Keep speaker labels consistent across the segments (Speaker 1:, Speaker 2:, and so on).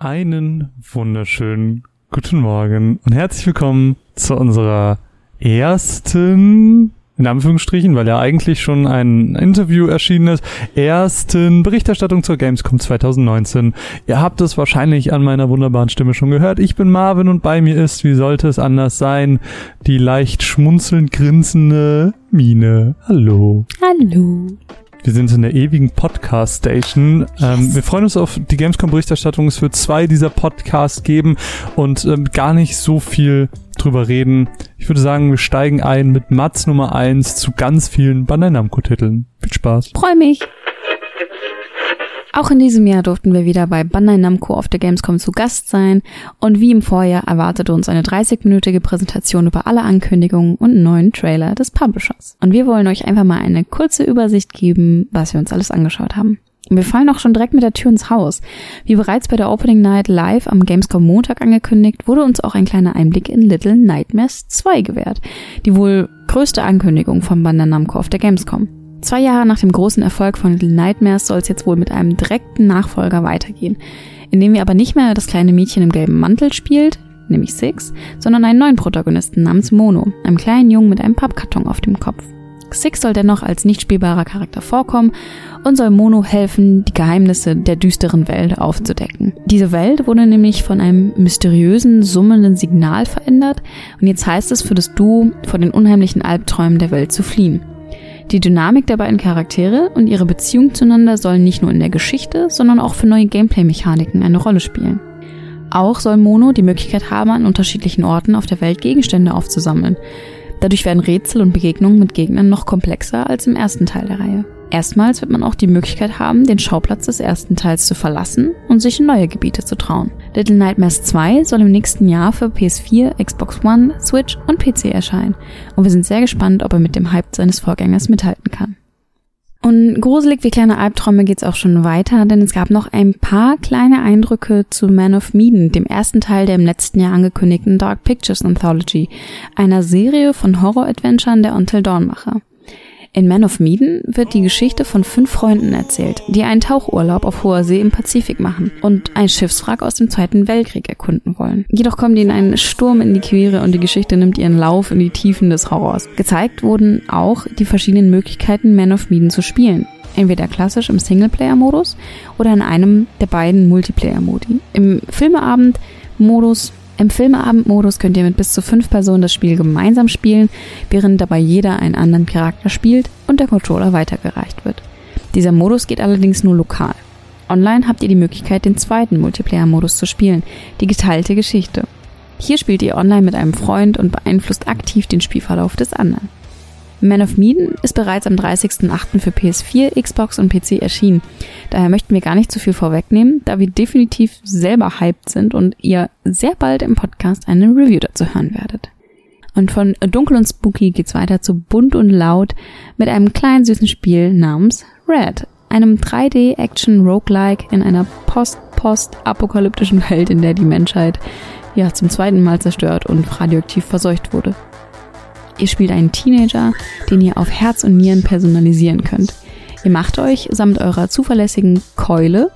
Speaker 1: Einen wunderschönen guten Morgen und herzlich willkommen zu unserer ersten, in Anführungsstrichen, weil ja eigentlich schon ein Interview erschienen ist, ersten Berichterstattung zur Gamescom 2019. Ihr habt es wahrscheinlich an meiner wunderbaren Stimme schon gehört. Ich bin Marvin und bei mir ist, wie sollte es anders sein, die leicht schmunzelnd grinsende Mine. Hallo.
Speaker 2: Hallo.
Speaker 1: Wir sind in der ewigen Podcast-Station. Ähm, wir freuen uns auf die Gamescom-Berichterstattung. Es wird zwei dieser Podcasts geben und ähm, gar nicht so viel drüber reden. Ich würde sagen, wir steigen ein mit Mats Nummer eins zu ganz vielen Bandai Namco-Titeln. Viel Spaß.
Speaker 2: Freu mich. Auch in diesem Jahr durften wir wieder bei Bandai Namco auf der Gamescom zu Gast sein und wie im Vorjahr erwartete uns eine 30-minütige Präsentation über alle Ankündigungen und neuen Trailer des Publishers. Und wir wollen euch einfach mal eine kurze Übersicht geben, was wir uns alles angeschaut haben. Und wir fallen auch schon direkt mit der Tür ins Haus. Wie bereits bei der Opening Night live am Gamescom Montag angekündigt, wurde uns auch ein kleiner Einblick in Little Nightmares 2 gewährt. Die wohl größte Ankündigung von Bandai Namco auf der Gamescom. Zwei Jahre nach dem großen Erfolg von Little Nightmares soll es jetzt wohl mit einem direkten Nachfolger weitergehen, in dem wir aber nicht mehr das kleine Mädchen im gelben Mantel spielt, nämlich Six, sondern einen neuen Protagonisten namens Mono, einem kleinen Jungen mit einem Pappkarton auf dem Kopf. Six soll dennoch als nicht spielbarer Charakter vorkommen und soll Mono helfen, die Geheimnisse der düsteren Welt aufzudecken. Diese Welt wurde nämlich von einem mysteriösen, summenden Signal verändert und jetzt heißt es für das Duo, vor den unheimlichen Albträumen der Welt zu fliehen. Die Dynamik der beiden Charaktere und ihre Beziehung zueinander sollen nicht nur in der Geschichte, sondern auch für neue Gameplay-Mechaniken eine Rolle spielen. Auch soll Mono die Möglichkeit haben, an unterschiedlichen Orten auf der Welt Gegenstände aufzusammeln. Dadurch werden Rätsel und Begegnungen mit Gegnern noch komplexer als im ersten Teil der Reihe. Erstmals wird man auch die Möglichkeit haben, den Schauplatz des ersten Teils zu verlassen und sich in neue Gebiete zu trauen. Little Nightmares 2 soll im nächsten Jahr für PS4, Xbox One, Switch und PC erscheinen und wir sind sehr gespannt, ob er mit dem Hype seines Vorgängers mithalten kann. Und gruselig wie kleine Albträume geht's auch schon weiter, denn es gab noch ein paar kleine Eindrücke zu Man of Medan, dem ersten Teil der im letzten Jahr angekündigten Dark Pictures Anthology, einer Serie von Horror-Adventuren der Until Dawn-Macher. In Man of Medan wird die Geschichte von fünf Freunden erzählt, die einen Tauchurlaub auf hoher See im Pazifik machen und ein Schiffswrack aus dem Zweiten Weltkrieg erkunden wollen. Jedoch kommen ihnen ein Sturm in die Quere und die Geschichte nimmt ihren Lauf in die Tiefen des Horrors. Gezeigt wurden auch die verschiedenen Möglichkeiten, Man of Medan zu spielen entweder klassisch im Singleplayer-Modus oder in einem der beiden Multiplayer-Modi. Im Filmeabend-Modus im Filmeabendmodus könnt ihr mit bis zu fünf Personen das Spiel gemeinsam spielen, während dabei jeder einen anderen Charakter spielt und der Controller weitergereicht wird. Dieser Modus geht allerdings nur lokal. Online habt ihr die Möglichkeit, den zweiten Multiplayer-Modus zu spielen, die geteilte Geschichte. Hier spielt ihr online mit einem Freund und beeinflusst aktiv den Spielverlauf des anderen. Man of Medan ist bereits am 30.08. für PS4, Xbox und PC erschienen. Daher möchten wir gar nicht zu viel vorwegnehmen, da wir definitiv selber hyped sind und ihr sehr bald im Podcast eine Review dazu hören werdet. Und von dunkel und spooky geht's weiter zu bunt und laut mit einem kleinen süßen Spiel namens Red, einem 3D-Action-Roguelike in einer post-post-apokalyptischen Welt, in der die Menschheit ja zum zweiten Mal zerstört und radioaktiv verseucht wurde. Ihr spielt einen Teenager, den ihr auf Herz und Nieren personalisieren könnt. Ihr macht euch samt eurer zuverlässigen Keule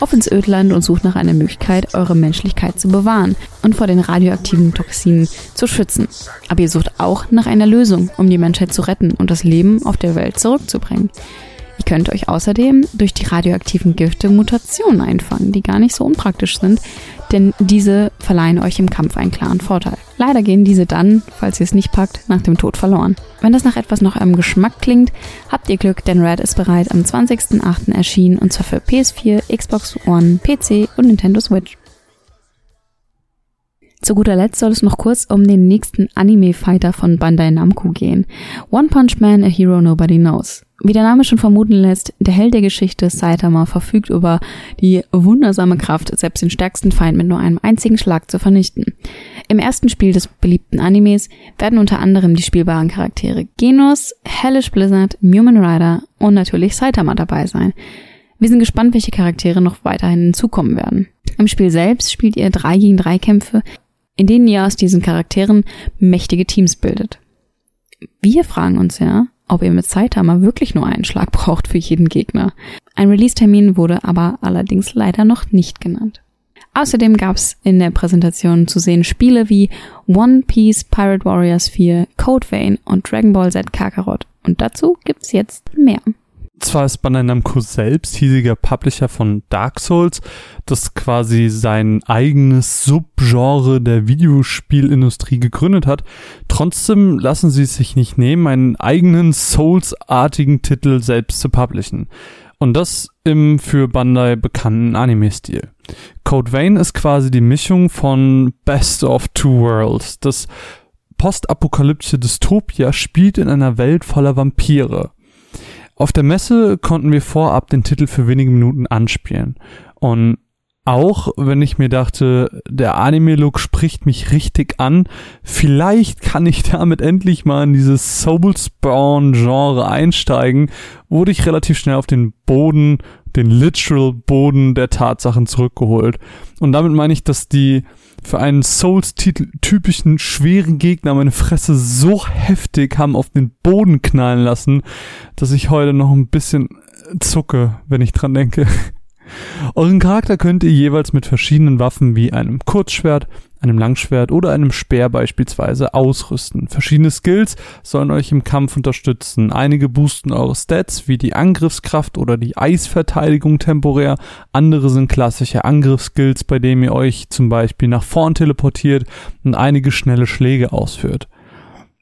Speaker 2: auf ins Ödland und sucht nach einer Möglichkeit, eure Menschlichkeit zu bewahren und vor den radioaktiven Toxinen zu schützen. Aber ihr sucht auch nach einer Lösung, um die Menschheit zu retten und das Leben auf der Welt zurückzubringen. Könnt euch außerdem durch die radioaktiven Gifte Mutationen einfangen, die gar nicht so unpraktisch sind, denn diese verleihen euch im Kampf einen klaren Vorteil. Leider gehen diese dann, falls ihr es nicht packt, nach dem Tod verloren. Wenn das nach etwas nach eurem Geschmack klingt, habt ihr Glück, denn Red ist bereits am 20.08. erschienen und zwar für PS4, Xbox One, PC und Nintendo Switch. Zu guter Letzt soll es noch kurz um den nächsten Anime-Fighter von Bandai Namco gehen. One Punch Man, a Hero Nobody Knows. Wie der Name schon vermuten lässt, der Held der Geschichte Saitama verfügt über die wundersame Kraft, selbst den stärksten Feind mit nur einem einzigen Schlag zu vernichten. Im ersten Spiel des beliebten Animes werden unter anderem die spielbaren Charaktere Genos, Hellish Blizzard, Mumen Rider und natürlich Saitama dabei sein. Wir sind gespannt, welche Charaktere noch weiterhin hinzukommen werden. Im Spiel selbst spielt ihr drei gegen drei Kämpfe, in denen ihr aus diesen Charakteren mächtige Teams bildet. Wir fragen uns ja, ob ihr mit Saitama wirklich nur einen Schlag braucht für jeden Gegner. Ein Release-Termin wurde aber allerdings leider noch nicht genannt. Außerdem gab es in der Präsentation zu sehen Spiele wie One Piece Pirate Warriors 4, Code Vein und Dragon Ball Z Kakarot. Und dazu gibt's jetzt mehr.
Speaker 1: Zwar ist Bandai Namco selbst hiesiger Publisher von Dark Souls, das quasi sein eigenes Subgenre der Videospielindustrie gegründet hat, trotzdem lassen sie es sich nicht nehmen, einen eigenen Souls-artigen Titel selbst zu publishen. Und das im für Bandai bekannten Anime-Stil. Code Vein ist quasi die Mischung von Best of Two Worlds. Das postapokalyptische Dystopia spielt in einer Welt voller Vampire. Auf der Messe konnten wir vorab den Titel für wenige Minuten anspielen. Und auch wenn ich mir dachte, der Anime-Look spricht mich richtig an, vielleicht kann ich damit endlich mal in dieses Soulspawn-Genre einsteigen, wurde ich relativ schnell auf den Boden, den literal Boden der Tatsachen zurückgeholt. Und damit meine ich, dass die für einen Souls-Titel typischen schweren Gegner meine Fresse so heftig haben auf den Boden knallen lassen, dass ich heute noch ein bisschen zucke, wenn ich dran denke. Euren Charakter könnt ihr jeweils mit verschiedenen Waffen wie einem Kurzschwert, einem Langschwert oder einem Speer beispielsweise ausrüsten. Verschiedene Skills sollen euch im Kampf unterstützen. Einige boosten eure Stats wie die Angriffskraft oder die Eisverteidigung temporär. Andere sind klassische Angriffsskills, bei denen ihr euch zum Beispiel nach vorn teleportiert und einige schnelle Schläge ausführt.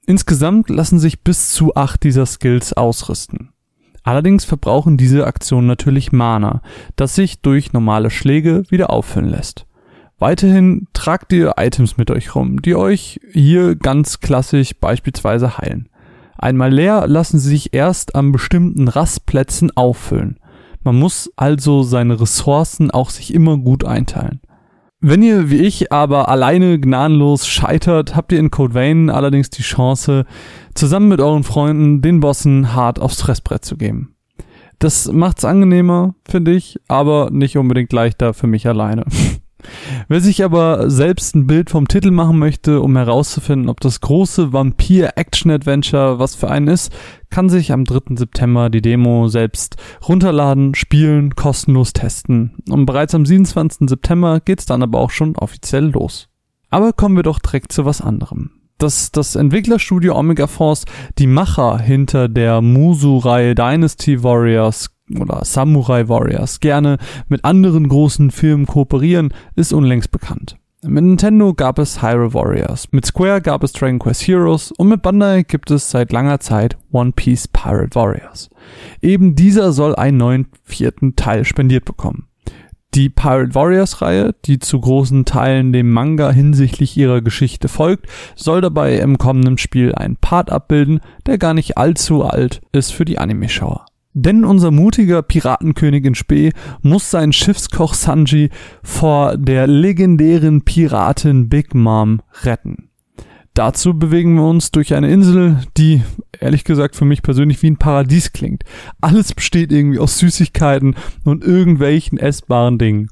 Speaker 1: Insgesamt lassen sich bis zu acht dieser Skills ausrüsten. Allerdings verbrauchen diese Aktionen natürlich Mana, das sich durch normale Schläge wieder auffüllen lässt. Weiterhin tragt ihr Items mit euch rum, die euch hier ganz klassisch beispielsweise heilen. Einmal leer lassen sie sich erst an bestimmten Rastplätzen auffüllen. Man muss also seine Ressourcen auch sich immer gut einteilen. Wenn ihr wie ich aber alleine gnadenlos scheitert, habt ihr in Code Vein allerdings die Chance, zusammen mit euren Freunden den Bossen hart aufs Fressbrett zu geben. Das macht's angenehmer, finde ich, aber nicht unbedingt leichter für mich alleine. Wer sich aber selbst ein Bild vom Titel machen möchte, um herauszufinden, ob das große Vampir-Action-Adventure was für einen ist, kann sich am 3. September die Demo selbst runterladen, spielen, kostenlos testen. Und bereits am 27. September geht's dann aber auch schon offiziell los. Aber kommen wir doch direkt zu was anderem dass das Entwicklerstudio Omega Force die Macher hinter der Musu-Reihe Dynasty Warriors oder Samurai Warriors gerne mit anderen großen Firmen kooperieren, ist unlängst bekannt. Mit Nintendo gab es Hyrule Warriors, mit Square gab es Dragon Quest Heroes und mit Bandai gibt es seit langer Zeit One Piece Pirate Warriors. Eben dieser soll einen neuen vierten Teil spendiert bekommen. Die Pirate Warriors Reihe, die zu großen Teilen dem Manga hinsichtlich ihrer Geschichte folgt, soll dabei im kommenden Spiel einen Part abbilden, der gar nicht allzu alt ist für die Anime-Schauer. Denn unser mutiger Piratenkönig in Spee muss seinen Schiffskoch Sanji vor der legendären Piratin Big Mom retten. Dazu bewegen wir uns durch eine Insel, die ehrlich gesagt für mich persönlich wie ein Paradies klingt. Alles besteht irgendwie aus Süßigkeiten und irgendwelchen essbaren Dingen.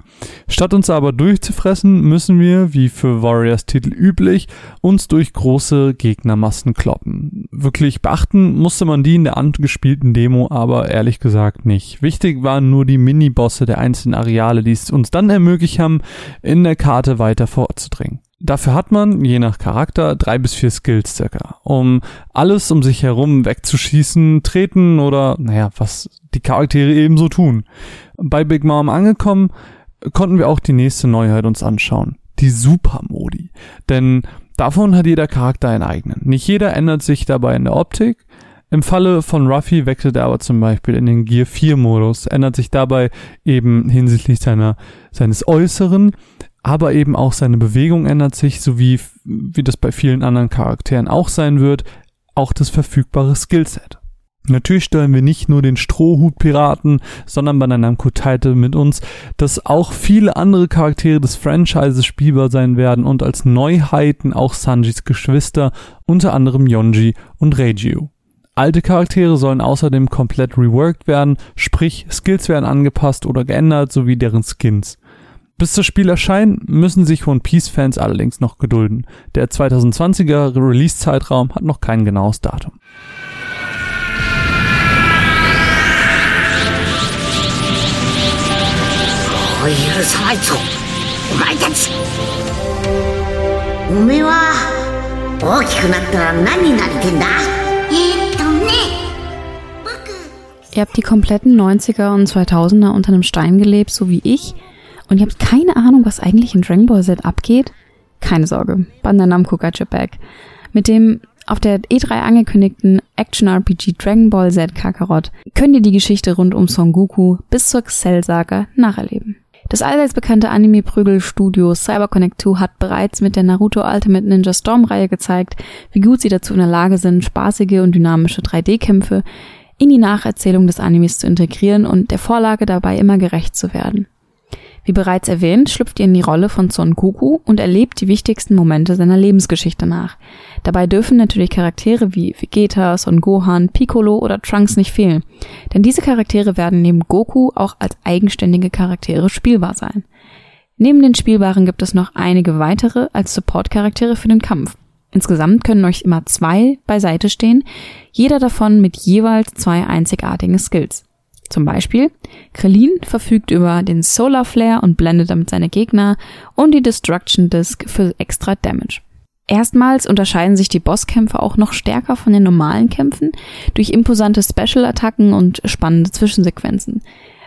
Speaker 1: Statt uns aber durchzufressen, müssen wir, wie für Warriors Titel üblich, uns durch große Gegnermassen kloppen. Wirklich beachten musste man die in der angespielten Demo aber ehrlich gesagt nicht. Wichtig waren nur die Minibosse der einzelnen Areale, die es uns dann ermöglicht haben, in der Karte weiter vorzudringen. Dafür hat man, je nach Charakter, drei bis vier Skills circa, um alles um sich herum wegzuschießen, treten oder, naja, was die Charaktere eben so tun. Bei Big Mom angekommen, konnten wir auch die nächste Neuheit uns anschauen. Die Super-Modi. Denn davon hat jeder Charakter einen eigenen. Nicht jeder ändert sich dabei in der Optik. Im Falle von Ruffy wechselt er aber zum Beispiel in den Gear 4 Modus, ändert sich dabei eben hinsichtlich seiner, seines Äußeren aber eben auch seine Bewegung ändert sich, sowie wie das bei vielen anderen Charakteren auch sein wird, auch das verfügbare Skillset. Natürlich steuern wir nicht nur den Strohhut-Piraten, sondern bei Namco teilte mit uns, dass auch viele andere Charaktere des Franchises spielbar sein werden und als Neuheiten auch Sanjis Geschwister, unter anderem Yonji und Reiju. Alte Charaktere sollen außerdem komplett reworked werden, sprich Skills werden angepasst oder geändert sowie deren Skins. Bis das Spiel erscheint, müssen sich One Piece-Fans allerdings noch gedulden. Der 2020er Release-Zeitraum hat noch kein genaues Datum.
Speaker 2: Ihr habt die kompletten 90er und 2000er unter einem Stein gelebt, so wie ich und ihr habt keine Ahnung, was eigentlich in Dragon Ball Z abgeht? Keine Sorge, Bandai Namco got your back. Mit dem auf der E3 angekündigten Action-RPG Dragon Ball Z Kakarot könnt ihr die Geschichte rund um Son Goku bis zur Cell-Saga nacherleben. Das allseits bekannte Anime-Prügelstudio CyberConnect 2 hat bereits mit der Naruto Ultimate Ninja Storm-Reihe gezeigt, wie gut sie dazu in der Lage sind, spaßige und dynamische 3D-Kämpfe in die Nacherzählung des Animes zu integrieren und der Vorlage dabei immer gerecht zu werden. Wie bereits erwähnt, schlüpft ihr in die Rolle von Son Goku und erlebt die wichtigsten Momente seiner Lebensgeschichte nach. Dabei dürfen natürlich Charaktere wie Vegeta, Son Gohan, Piccolo oder Trunks nicht fehlen, denn diese Charaktere werden neben Goku auch als eigenständige Charaktere spielbar sein. Neben den Spielbaren gibt es noch einige weitere als Support-Charaktere für den Kampf. Insgesamt können euch immer zwei beiseite stehen, jeder davon mit jeweils zwei einzigartigen Skills. Zum Beispiel, Krillin verfügt über den Solar Flare und blendet damit seine Gegner und die Destruction Disc für extra Damage. Erstmals unterscheiden sich die Bosskämpfe auch noch stärker von den normalen Kämpfen durch imposante Special-Attacken und spannende Zwischensequenzen.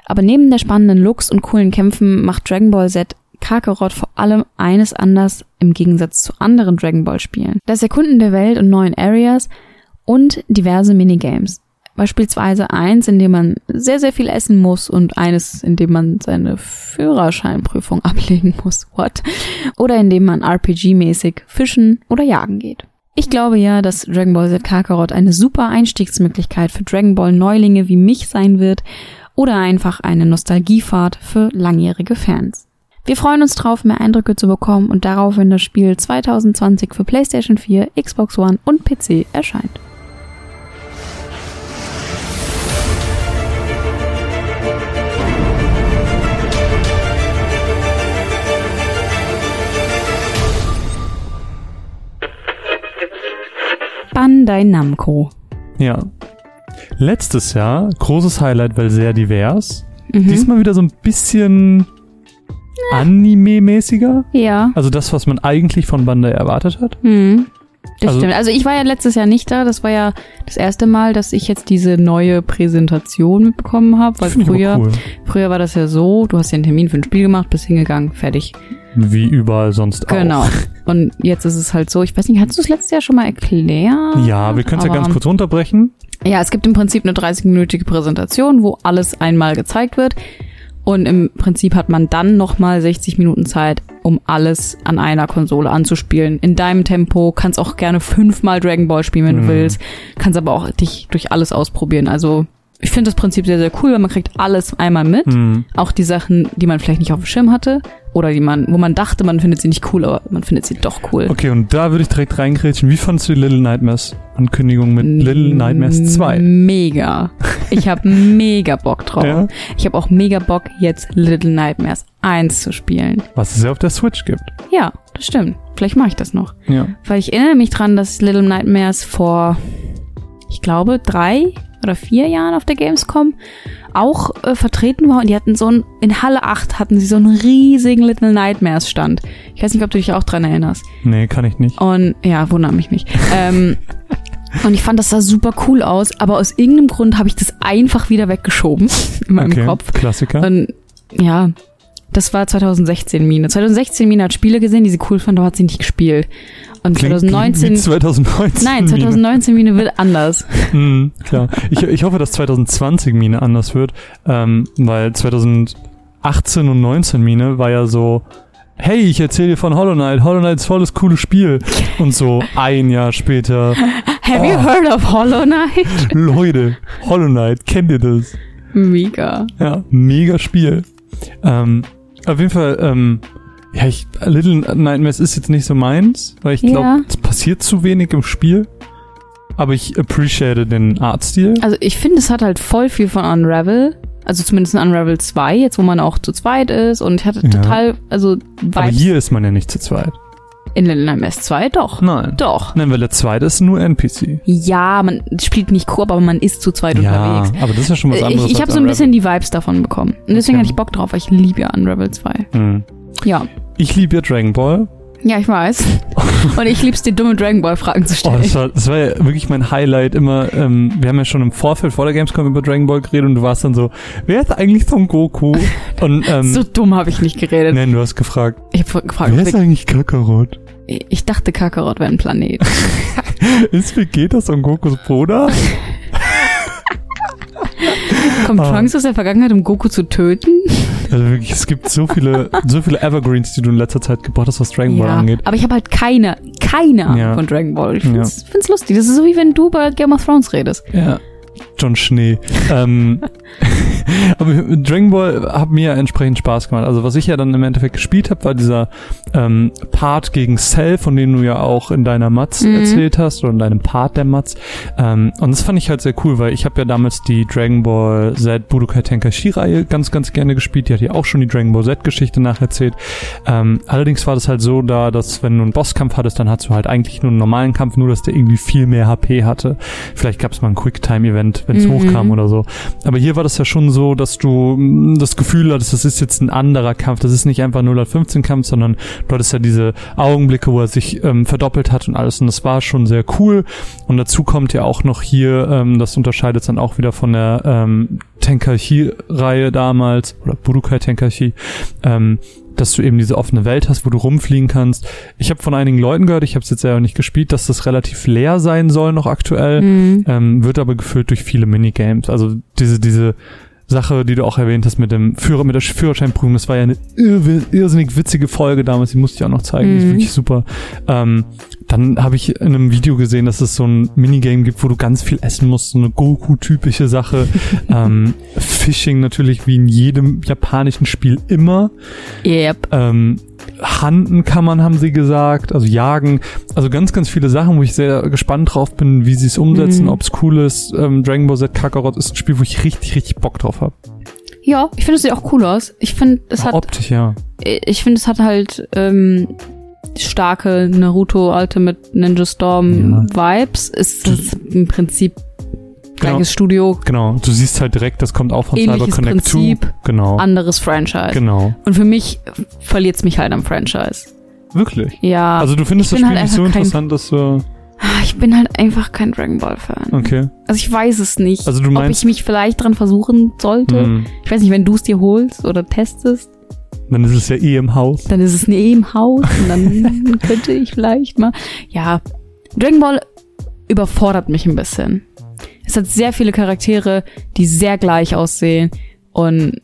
Speaker 2: Aber neben der spannenden Looks und coolen Kämpfen macht Dragon Ball Z Kakarot vor allem eines anders im Gegensatz zu anderen Dragon Ball Spielen. Das Erkunden der Welt und neuen Areas und diverse Minigames. Beispielsweise eins, in dem man sehr, sehr viel essen muss und eines, in dem man seine Führerscheinprüfung ablegen muss. What? Oder in dem man RPG-mäßig fischen oder jagen geht. Ich glaube ja, dass Dragon Ball Z Kakarot eine super Einstiegsmöglichkeit für Dragon Ball Neulinge wie mich sein wird oder einfach eine Nostalgiefahrt für langjährige Fans. Wir freuen uns drauf, mehr Eindrücke zu bekommen und darauf, wenn das Spiel 2020 für PlayStation 4, Xbox One und PC erscheint. Bandai Namco.
Speaker 1: Ja. Letztes Jahr, großes Highlight, weil sehr divers.
Speaker 2: Mhm.
Speaker 1: Diesmal wieder so ein bisschen Anime-mäßiger.
Speaker 2: Ja.
Speaker 1: Also das, was man eigentlich von Bandai erwartet hat.
Speaker 2: Hm. Das
Speaker 1: Also-
Speaker 2: stimmt. Also ich war ja letztes Jahr nicht da. Das war ja das erste Mal, dass ich jetzt diese neue Präsentation mitbekommen habe. Weil früher,
Speaker 1: cool.
Speaker 2: früher war das ja so, du hast ja einen Termin für ein Spiel gemacht, bist hingegangen, fertig.
Speaker 1: Wie überall sonst
Speaker 2: Genau.
Speaker 1: auch.
Speaker 2: Und jetzt ist es halt so, ich weiß nicht, hast du es letztes Jahr schon mal erklärt?
Speaker 1: Ja, wir können es ja ganz kurz runterbrechen.
Speaker 2: Ja, es gibt im Prinzip eine 30-minütige Präsentation, wo alles einmal gezeigt wird. Und im Prinzip hat man dann nochmal 60 Minuten Zeit, um alles an einer Konsole anzuspielen. In deinem Tempo, kannst auch gerne fünfmal Dragon Ball spielen, wenn du
Speaker 1: Mhm.
Speaker 2: willst. Kannst aber auch dich durch alles ausprobieren. Also ich finde das Prinzip sehr, sehr cool, weil man kriegt alles einmal mit.
Speaker 1: Hm.
Speaker 2: Auch die Sachen, die man vielleicht nicht auf dem Schirm hatte. Oder die man, wo man dachte, man findet sie nicht cool, aber man findet sie doch cool.
Speaker 1: Okay, und da würde ich direkt reingrätschen. Wie fandst du die Little Nightmares Ankündigung mit
Speaker 2: Mm,
Speaker 1: Little Nightmares 2?
Speaker 2: Mega. Ich habe mega Bock drauf.
Speaker 1: Ja?
Speaker 2: Ich habe auch mega Bock, jetzt Little Nightmares 1 zu spielen.
Speaker 1: Was es ja auf der Switch gibt.
Speaker 2: Ja, das stimmt. Vielleicht mache ich das noch.
Speaker 1: Ja.
Speaker 2: Weil ich erinnere mich dran, dass Little Nightmares vor, ich glaube, drei oder vier Jahren auf der Gamescom auch äh, vertreten war und die hatten so ein, in Halle 8 hatten sie so einen riesigen Little Nightmares Stand. Ich weiß nicht, ob du dich auch dran erinnerst.
Speaker 1: Nee, kann ich nicht.
Speaker 2: Und ja, wundert mich nicht. ähm, und ich fand, das sah super cool aus, aber aus irgendeinem Grund habe ich das einfach wieder weggeschoben in meinem
Speaker 1: okay,
Speaker 2: Kopf.
Speaker 1: Klassiker.
Speaker 2: Und ja, das war 2016 Mine. 2016 Mine hat Spiele gesehen, die sie cool fand, aber hat sie nicht gespielt. Und
Speaker 1: Klingt-
Speaker 2: 2019
Speaker 1: klingt wie 2019.
Speaker 2: Nein,
Speaker 1: Mine.
Speaker 2: 2019 Mine wird anders.
Speaker 1: Mhm, klar. Ich, ich hoffe, dass 2020 Mine anders wird, ähm, weil 2018 und 19 Mine war ja so, hey, ich erzähle dir von Hollow Knight, Hollow Knight ist volles cooles Spiel. Und so ein Jahr später,
Speaker 2: Have you
Speaker 1: Oh.
Speaker 2: heard of Hollow Knight?
Speaker 1: Leute, Hollow Knight, kennt ihr das?
Speaker 2: Mega.
Speaker 1: Ja, mega Spiel. Ähm, auf jeden Fall, ähm, ja, ich, Little Nightmares ist jetzt nicht so meins, weil ich glaube,
Speaker 2: Ja.
Speaker 1: es passiert zu wenig im Spiel. Aber ich appreciate den Artstil.
Speaker 2: Also ich finde, es hat halt voll viel von Unravel. Also zumindest in Unravel 2, jetzt wo man auch zu zweit ist. Und ich hatte
Speaker 1: Ja.
Speaker 2: total, also
Speaker 1: Aber
Speaker 2: Vibes
Speaker 1: hier ist man ja nicht zu zweit.
Speaker 2: In Little Nightmares 2 doch.
Speaker 1: Nein.
Speaker 2: Doch.
Speaker 1: Nein, weil der zweite ist nur NPC.
Speaker 2: Ja, man spielt nicht Koop, aber man ist zu zweit
Speaker 1: Ja,
Speaker 2: unterwegs.
Speaker 1: aber das ist ja schon was anderes.
Speaker 2: Ich, ich habe so ein
Speaker 1: Unravel.
Speaker 2: bisschen die Vibes davon bekommen. Und deswegen
Speaker 1: Okay.
Speaker 2: hatte ich Bock drauf, weil ich liebe ja Unravel 2.
Speaker 1: Hm.
Speaker 2: Ja.
Speaker 1: ich liebe ja Dragon Ball.
Speaker 2: Ja, ich weiß. Und ich lieb's dir, dumme Dragon Ball Fragen zu
Speaker 1: Oh,
Speaker 2: stellen.
Speaker 1: das, war, das war ja wirklich mein Highlight immer. Ähm, wir haben ja schon im Vorfeld vor der Gamescom über Dragon Ball geredet und du warst dann so, wer ist eigentlich Son Goku? Und ähm,
Speaker 2: so dumm habe ich nicht geredet.
Speaker 1: nein, du hast gefragt,
Speaker 2: Ich habe gefragt,
Speaker 1: wer ist eigentlich Kakarot?
Speaker 2: ich dachte Kakarot wäre ein Planet.
Speaker 1: Ist Vegeta Son Gokus Bruder?
Speaker 2: Kommt
Speaker 1: Ah.
Speaker 2: Trunks aus der Vergangenheit, um Goku zu töten?
Speaker 1: Also wirklich, es gibt so viele, so viele Evergreens, die du in letzter Zeit gebracht hast, was Dragon Ball
Speaker 2: Ja,
Speaker 1: angeht.
Speaker 2: aber ich habe halt keine, keine Ahnung
Speaker 1: Ja.
Speaker 2: von Dragon Ball. Ich find's, find's lustig. Das ist so wie wenn du über Game of Thrones redest.
Speaker 1: Ja. John Schnee. ähm, aber Dragon Ball hat mir entsprechend Spaß gemacht. Also was ich ja dann im Endeffekt gespielt habe, war dieser ähm, Part gegen Cell, von dem du ja auch in deiner Matz
Speaker 2: Mhm.
Speaker 1: erzählt hast oder in deinem Part der Matz. Ähm, und das fand ich halt sehr cool, weil ich habe ja damals die Dragon Ball Z Budokai Tenkaichi Reihe ganz, ganz gerne gespielt. Die hat ja auch schon die Dragon Ball Z Geschichte nacherzählt. Ähm, allerdings war das halt so da, dass wenn du einen Bosskampf hattest, dann hattest du halt eigentlich nur einen normalen Kampf, nur dass der irgendwie viel mehr HP hatte. Vielleicht gab es mal ein Quicktime-Event, wenn es
Speaker 2: Mhm.
Speaker 1: hochkam oder so. Aber hier war das ja schon so, dass du mm, das Gefühl hattest, das ist jetzt ein anderer Kampf. Das ist nicht einfach 0815-Kampf, sondern du hattest ja diese Augenblicke, wo er sich ähm, verdoppelt hat und alles. Und das war schon sehr cool. Und dazu kommt ja auch noch hier, ähm, das unterscheidet dann auch wieder von der ähm, Tenkaichi-Reihe damals, oder Budokai Tenkaichi, ähm, dass du eben diese offene Welt hast, wo du rumfliegen kannst. Ich habe von einigen Leuten gehört, ich habe es jetzt selber nicht gespielt, dass das relativ leer sein soll noch aktuell,
Speaker 2: Mhm.
Speaker 1: ähm, wird aber gefüllt durch viele Minigames. Also diese diese Sache, die du auch erwähnt hast mit dem Führer, mit der Führerscheinprüfung, das war ja eine irr irrsinnig witzige Folge damals, die musste ich auch noch zeigen, die ist
Speaker 2: Mhm.
Speaker 1: wirklich super. Ähm, dann habe ich in einem Video gesehen, dass es so ein Minigame gibt, wo du ganz viel essen musst, so eine Goku-typische Sache. ähm, Fishing natürlich wie in jedem japanischen Spiel immer.
Speaker 2: Yep.
Speaker 1: Ähm, Handen kann man, haben sie gesagt, also jagen. Also ganz, ganz viele Sachen, wo ich sehr gespannt drauf bin, wie sie es umsetzen,
Speaker 2: Mhm.
Speaker 1: ob es cool ist. Ähm, Dragon Ball Z Kakarot ist ein Spiel, wo ich richtig, richtig Bock drauf habe.
Speaker 2: Ja, ich finde, es sieht auch cool aus. Ich finde, es hat,
Speaker 1: Optisch, ja.
Speaker 2: ich finde, es hat halt ähm, starke Naruto Ultimate Ninja Storm Vibes. Ist das im Prinzip gleiches Studio,
Speaker 1: Genau. Du siehst halt direkt, das kommt auch von
Speaker 2: Ähnliches
Speaker 1: Cyber Connect
Speaker 2: Prinzip,
Speaker 1: 2. Genau.
Speaker 2: anderes Franchise.
Speaker 1: Genau.
Speaker 2: Und für mich verliert es mich halt am Franchise.
Speaker 1: Wirklich.
Speaker 2: Ja,
Speaker 1: Also du findest das
Speaker 2: bin
Speaker 1: Spiel
Speaker 2: halt
Speaker 1: nicht so interessant, dass du...
Speaker 2: Ah, ich bin halt einfach kein Dragon Ball Fan.
Speaker 1: Okay.
Speaker 2: Also ich weiß es nicht.
Speaker 1: Also du
Speaker 2: ob
Speaker 1: meinst-
Speaker 2: ich mich vielleicht dran versuchen sollte.
Speaker 1: Hm.
Speaker 2: Ich weiß nicht, wenn du es dir holst oder testest,
Speaker 1: Dann ist es ja eh im Haus.
Speaker 2: dann ist es eh im Haus und dann könnte ich vielleicht mal. Ja, Dragon Ball überfordert mich ein bisschen. Es hat sehr viele Charaktere, die sehr gleich aussehen und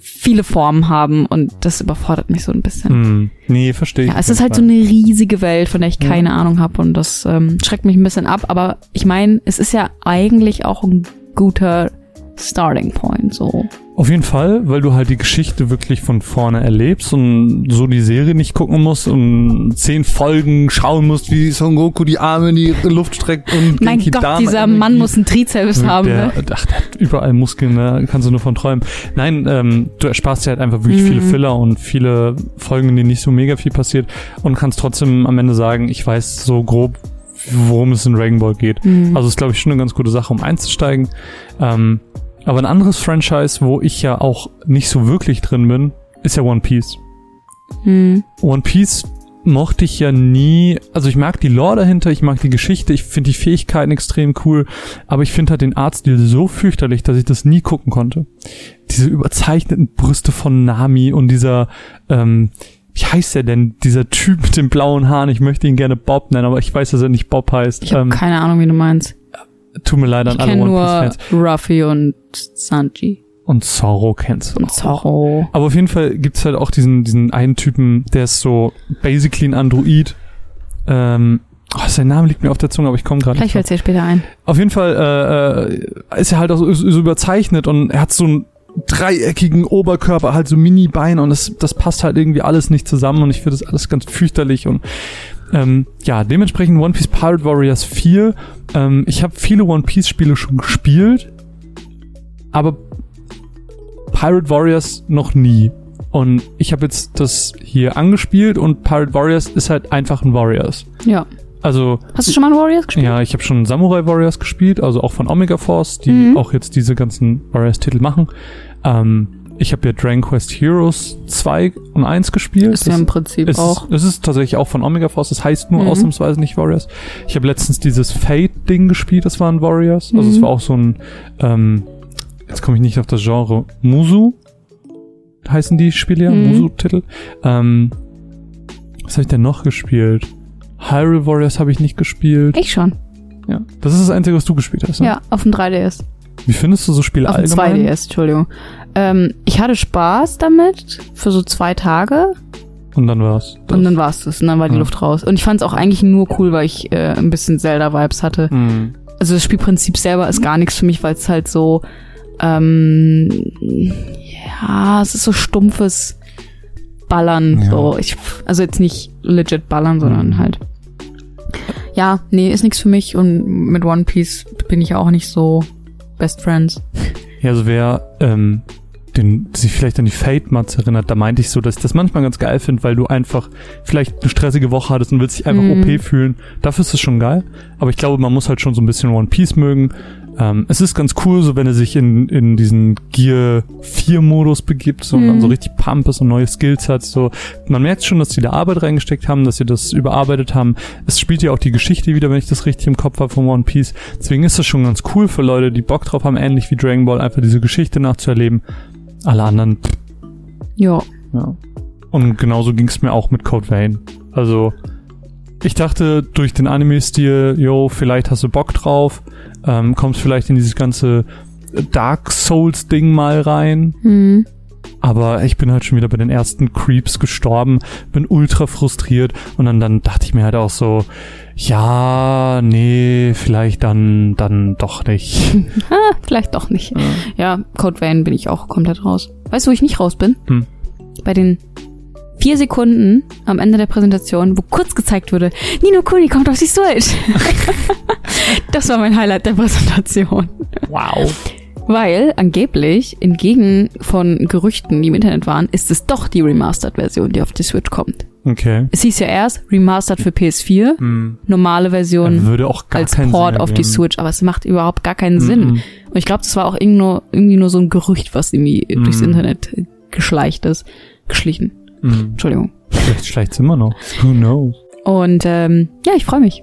Speaker 2: viele Formen haben und das überfordert mich so ein bisschen.
Speaker 1: Hm. Nee, verstehe ich.
Speaker 2: Ja, es ist halt so eine riesige Welt, von der ich keine Ahnung habe und das ähm, schreckt mich ein bisschen ab. Aber ich meine, es ist ja eigentlich auch ein guter Starting Point. So.
Speaker 1: Auf jeden Fall, weil du halt die Geschichte wirklich von vorne erlebst und so die Serie nicht gucken musst und zehn Folgen schauen musst, wie Son Goku die Arme in die Luft streckt und
Speaker 2: Mein Gott,
Speaker 1: Dama
Speaker 2: dieser
Speaker 1: Energie-
Speaker 2: Mann muss einen Trizeps haben.
Speaker 1: der,
Speaker 2: Ne?
Speaker 1: ach, der hat überall Muskeln, da kannst du nur von träumen. Nein, ähm, du ersparst dir halt einfach wirklich
Speaker 2: Mhm.
Speaker 1: viele Filler und viele Folgen, in denen nicht so mega viel passiert und kannst trotzdem am Ende sagen, ich weiß so grob, worum es in Dragon Ball geht.
Speaker 2: Mhm.
Speaker 1: Also ist, glaube ich, schon eine ganz gute Sache, um einzusteigen. Ähm, aber ein anderes Franchise, wo ich ja auch nicht so wirklich drin bin, ist ja One Piece.
Speaker 2: Hm.
Speaker 1: One Piece mochte ich ja nie, also ich mag die Lore dahinter, ich mag die Geschichte, ich finde die Fähigkeiten extrem cool, aber ich finde halt den Artstil so fürchterlich, dass ich das nie gucken konnte. Diese überzeichneten Brüste von Nami und dieser, ähm, wie heißt der denn, dieser Typ mit den blauen Haaren, ich möchte ihn gerne Bob nennen, aber ich weiß, dass er nicht Bob heißt.
Speaker 2: Ich habe
Speaker 1: Ähm,
Speaker 2: keine Ahnung, wie du meinst.
Speaker 1: Tut mir leid an
Speaker 2: Ich
Speaker 1: alle One
Speaker 2: nur
Speaker 1: Piece-Fans.
Speaker 2: Ruffy und Sanji
Speaker 1: Und Zorro kennst du
Speaker 2: und
Speaker 1: auch.
Speaker 2: Zorro.
Speaker 1: Aber auf jeden Fall gibt's halt auch diesen, diesen einen Typen, der ist so basically ein Android. Ähm, oh, sein Name liegt mir auf der Zunge, aber ich komme gerade
Speaker 2: Vielleicht
Speaker 1: nicht.
Speaker 2: fällt dir später ein.
Speaker 1: Auf jeden Fall äh, äh, ist er halt auch so, so überzeichnet und er hat so einen dreieckigen Oberkörper, halt so Mini-Beine und das, das passt halt irgendwie alles nicht zusammen und ich finde das alles ganz fürchterlich und ähm, ja, dementsprechend One Piece Pirate Warriors 4. Ähm, ich habe viele One Piece Spiele schon gespielt, aber Pirate Warriors noch nie. Und ich habe jetzt das hier angespielt und Pirate Warriors ist halt einfach ein Warriors.
Speaker 2: Ja.
Speaker 1: Also
Speaker 2: Hast du schon mal Warriors gespielt?
Speaker 1: ja, ich habe schon Samurai Warriors gespielt, also auch von Omega Force, die
Speaker 2: Mhm.
Speaker 1: auch jetzt diese ganzen Warriors-Titel machen. Ähm, ich habe ja Dragon Quest Heroes 2 und 1 gespielt.
Speaker 2: Ist ja im Prinzip
Speaker 1: es
Speaker 2: auch.
Speaker 1: Ist, es ist tatsächlich auch von Omega Force, das heißt nur
Speaker 2: Mhm.
Speaker 1: ausnahmsweise nicht Warriors. Ich habe letztens dieses Fate-Ding gespielt, das waren Warriors. Also es
Speaker 2: Mhm.
Speaker 1: war auch so ein, ähm, jetzt komme ich nicht auf das Genre, Musu heißen die Spiele ja,
Speaker 2: Mhm.
Speaker 1: Musu-Titel. Ähm, was habe ich denn noch gespielt? Hyrule Warriors habe ich nicht gespielt.
Speaker 2: Ich schon.
Speaker 1: Ja. Das ist das Einzige, was du gespielt hast. Ne?
Speaker 2: Ja, auf dem 3DS.
Speaker 1: Wie findest du so Spiele
Speaker 2: Auf
Speaker 1: allgemein?
Speaker 2: 2DS, Entschuldigung. Ähm, ich hatte Spaß damit für so zwei Tage
Speaker 1: Und dann war's. das.
Speaker 2: und dann war's das und dann war die
Speaker 1: Ja.
Speaker 2: Luft raus. Und ich fand es auch eigentlich nur cool, weil ich äh, ein bisschen Zelda-Vibes hatte.
Speaker 1: Mhm.
Speaker 2: Also das Spielprinzip selber ist gar nichts für mich, weil es halt so, ähm, ja, es ist so stumpfes Ballern.
Speaker 1: Ja.
Speaker 2: So, ich, also jetzt nicht legit Ballern, sondern
Speaker 1: Mhm.
Speaker 2: halt. Ja, nee, ist nichts für mich und mit One Piece bin ich auch nicht so Best Friends.
Speaker 1: Ja, also wer ähm, den, sich vielleicht an die Fate-Mats erinnert, da meinte ich so, dass ich das manchmal ganz geil finde, weil du einfach vielleicht eine stressige Woche hattest und willst dich einfach
Speaker 2: Mhm.
Speaker 1: OP fühlen. Dafür ist es schon geil. Aber ich glaube, man muss halt schon so ein bisschen One Piece mögen. Ähm, es ist ganz cool, so wenn er sich in, in diesen Gear 4 Modus begibt so, und dann
Speaker 2: Mhm.
Speaker 1: so richtig pump ist und neue Skills hat. So, man merkt schon, dass die da Arbeit reingesteckt haben, dass sie das überarbeitet haben. Es spielt ja auch die Geschichte wieder, wenn ich das richtig im Kopf habe von One Piece. Deswegen ist das schon ganz cool für Leute, die Bock drauf haben, ähnlich wie Dragon Ball, einfach diese Geschichte nachzuerleben. Alle anderen, pff,
Speaker 2: Ja.
Speaker 1: ja. Und genauso ging es mir auch mit Code Vein. Also, ich dachte, durch den Anime-Stil, yo, vielleicht hast du Bock drauf, ähm, kommst vielleicht in dieses ganze Dark Souls-Ding mal rein.
Speaker 2: Hm.
Speaker 1: Aber ich bin halt schon wieder bei den ersten Creeps gestorben, bin ultra frustriert und dann, dann dachte ich mir halt auch so, ja, nee, vielleicht dann, dann doch nicht.
Speaker 2: Ah, vielleicht doch nicht. Ja, Code Vein bin ich auch komplett raus. Weißt du, wo ich nicht raus bin?
Speaker 1: Hm.
Speaker 2: Bei den vier Sekunden am Ende der Präsentation, wo kurz gezeigt wurde, Nino Kuni kommt auf die Switch. das war mein Highlight der Präsentation.
Speaker 1: Wow.
Speaker 2: Weil angeblich, entgegen von Gerüchten, die im Internet waren, ist es doch die Remastered-Version, die auf die Switch kommt.
Speaker 1: Okay.
Speaker 2: Es hieß ja erst Remastered für PS4,
Speaker 1: Hm.
Speaker 2: normale Version
Speaker 1: Würde auch gar
Speaker 2: als Port
Speaker 1: Sinn
Speaker 2: auf die. Switch, aber es macht überhaupt gar keinen Sinn.
Speaker 1: Mhm.
Speaker 2: Und ich glaube, das war auch irgendwie nur, irgendwie nur so ein Gerücht, was irgendwie
Speaker 1: Mhm.
Speaker 2: durchs Internet geschleicht ist. Geschlichen.
Speaker 1: Hm.
Speaker 2: Entschuldigung.
Speaker 1: Vielleicht schleicht's immer noch. Who knows?
Speaker 2: Und ähm, ja, ich freue mich.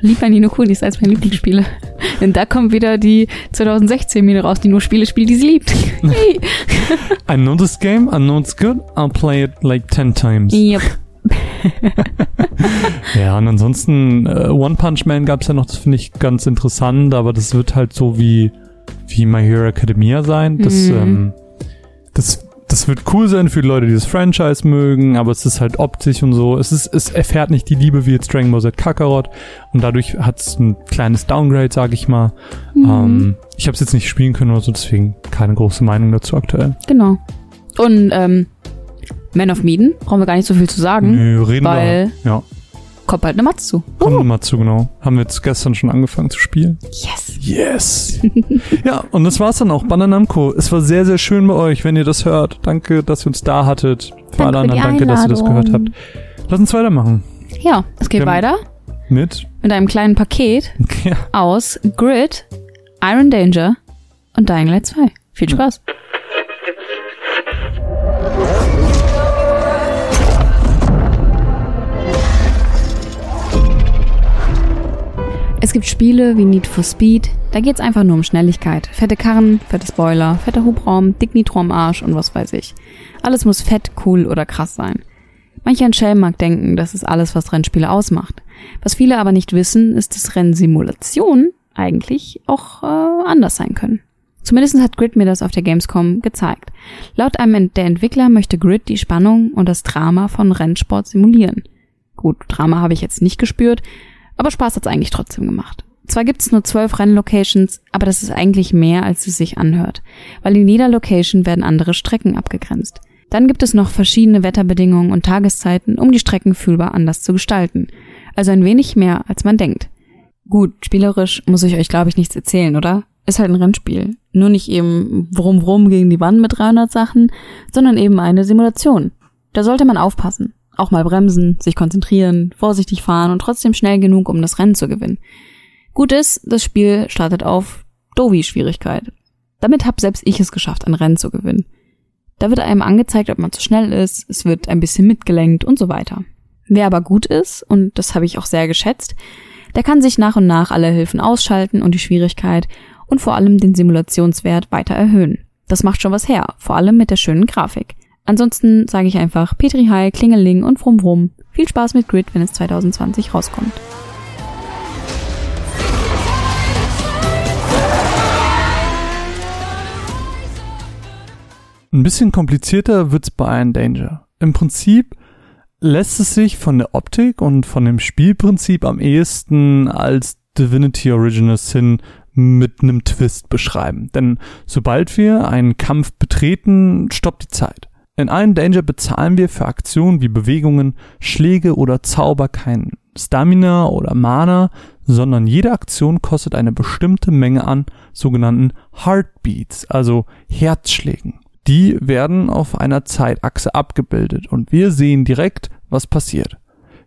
Speaker 2: Lieber Nino Kuni ist eines meiner Lieblingsspiele. Denn da kommt wieder die 2016 Mine raus, die nur Spiele spielt, die sie liebt. Hey.
Speaker 1: I know this game, I know it's good, I'll play it like 10 times.
Speaker 2: yep.
Speaker 1: Ja, und ansonsten, äh, One Punch Man gab's ja noch, das finde ich ganz interessant, aber das wird halt so wie, wie My Hero Academia sein. Das,
Speaker 2: Mhm.
Speaker 1: ähm, das, das wird cool sein für die Leute, die das Franchise mögen, aber es ist halt optisch und so. Es ist, es erfährt nicht die Liebe wie jetzt Dragon Ball Z Kakarot und dadurch hat's ein kleines Downgrade, sag ich mal.
Speaker 2: Mhm.
Speaker 1: Ähm, ich habe es jetzt nicht spielen können oder so, deswegen keine große Meinung dazu aktuell.
Speaker 2: Genau. Und ähm, Man of Medan, brauchen wir gar nicht so viel zu sagen,
Speaker 1: Nö, reden
Speaker 2: weil
Speaker 1: wir. Ja,
Speaker 2: kommt bald eine zu.
Speaker 1: kommen wir mal zu, genau. Haben wir jetzt gestern schon angefangen zu spielen.
Speaker 2: Yes.
Speaker 1: Yes. ja, und das war's dann auch. Bananamco. Es war sehr, sehr schön bei euch, wenn ihr das hört. Danke, dass ihr uns da hattet. Für alle
Speaker 2: Danke für
Speaker 1: anderen,
Speaker 2: die
Speaker 1: danke, dass ihr das gehört habt. Lass uns weitermachen.
Speaker 2: Ja, es geht
Speaker 1: Wir
Speaker 2: weiter
Speaker 1: Mit.
Speaker 2: mit einem kleinen Paket
Speaker 1: Ja.
Speaker 2: aus Grid, Iron Danger und Dying Light 2. Viel Spaß. Es gibt Spiele wie Need for Speed, da geht's einfach nur um Schnelligkeit. Fette Karren, fette Spoiler, fetter Hubraum, dick Nitro am Arsch und was weiß ich. Alles muss fett, cool oder krass sein. Manch ein Schelm mag denken, das ist alles, was Rennspiele ausmacht. Was viele aber nicht wissen, ist, dass Rennsimulationen eigentlich auch äh, anders sein können. Zumindest hat Grid mir das auf der Gamescom gezeigt. Laut einem der Entwickler möchte Grid die Spannung und das Drama von Rennsport simulieren. Gut, Drama habe ich jetzt nicht gespürt, aber Spaß hat's eigentlich trotzdem gemacht. Zwar gibt's nur zwölf Rennlocations, aber das ist eigentlich mehr, als es sich anhört, weil in jeder Location werden andere Strecken abgegrenzt. Dann gibt es noch verschiedene Wetterbedingungen und Tageszeiten, um die Strecken fühlbar anders zu gestalten. Also ein wenig mehr, als man denkt. Gut, spielerisch muss ich euch, glaube ich, nichts erzählen, oder? Ist halt ein Rennspiel. Nur nicht eben wrum wrum gegen die Wand mit 300 Sachen, sondern eben eine Simulation. Da sollte man aufpassen. Auch mal bremsen, sich konzentrieren, vorsichtig fahren und trotzdem schnell genug, um das Rennen zu gewinnen. Gut ist, das Spiel startet auf Dovi-Schwierigkeit. Damit hab selbst ich es geschafft, ein Rennen zu gewinnen. Da wird einem angezeigt, ob man zu schnell ist, es wird ein bisschen mitgelenkt und so weiter. Wer aber gut ist, und das habe ich auch sehr geschätzt, der kann sich nach und nach alle Hilfen ausschalten und die Schwierigkeit und vor allem den Simulationswert weiter erhöhen. Das macht schon was her, vor allem mit der schönen Grafik. Ansonsten sage ich einfach Petri Hai, Klingeling und Vrum Vrum. Viel Spaß mit Grid, wenn es 2020 rauskommt.
Speaker 1: Ein bisschen komplizierter wird's bei Iron Danger. Im Prinzip lässt es sich von der Optik und von dem Spielprinzip am ehesten als Divinity Original Sin mit einem Twist beschreiben. Denn sobald wir einen Kampf betreten, stoppt die Zeit. In Iron Danger bezahlen wir für Aktionen wie Bewegungen, Schläge oder Zauber kein Stamina oder Mana, sondern jede Aktion kostet eine bestimmte Menge an sogenannten Heartbeats, also Herzschlägen. Die werden auf einer Zeitachse abgebildet und wir sehen direkt, was passiert.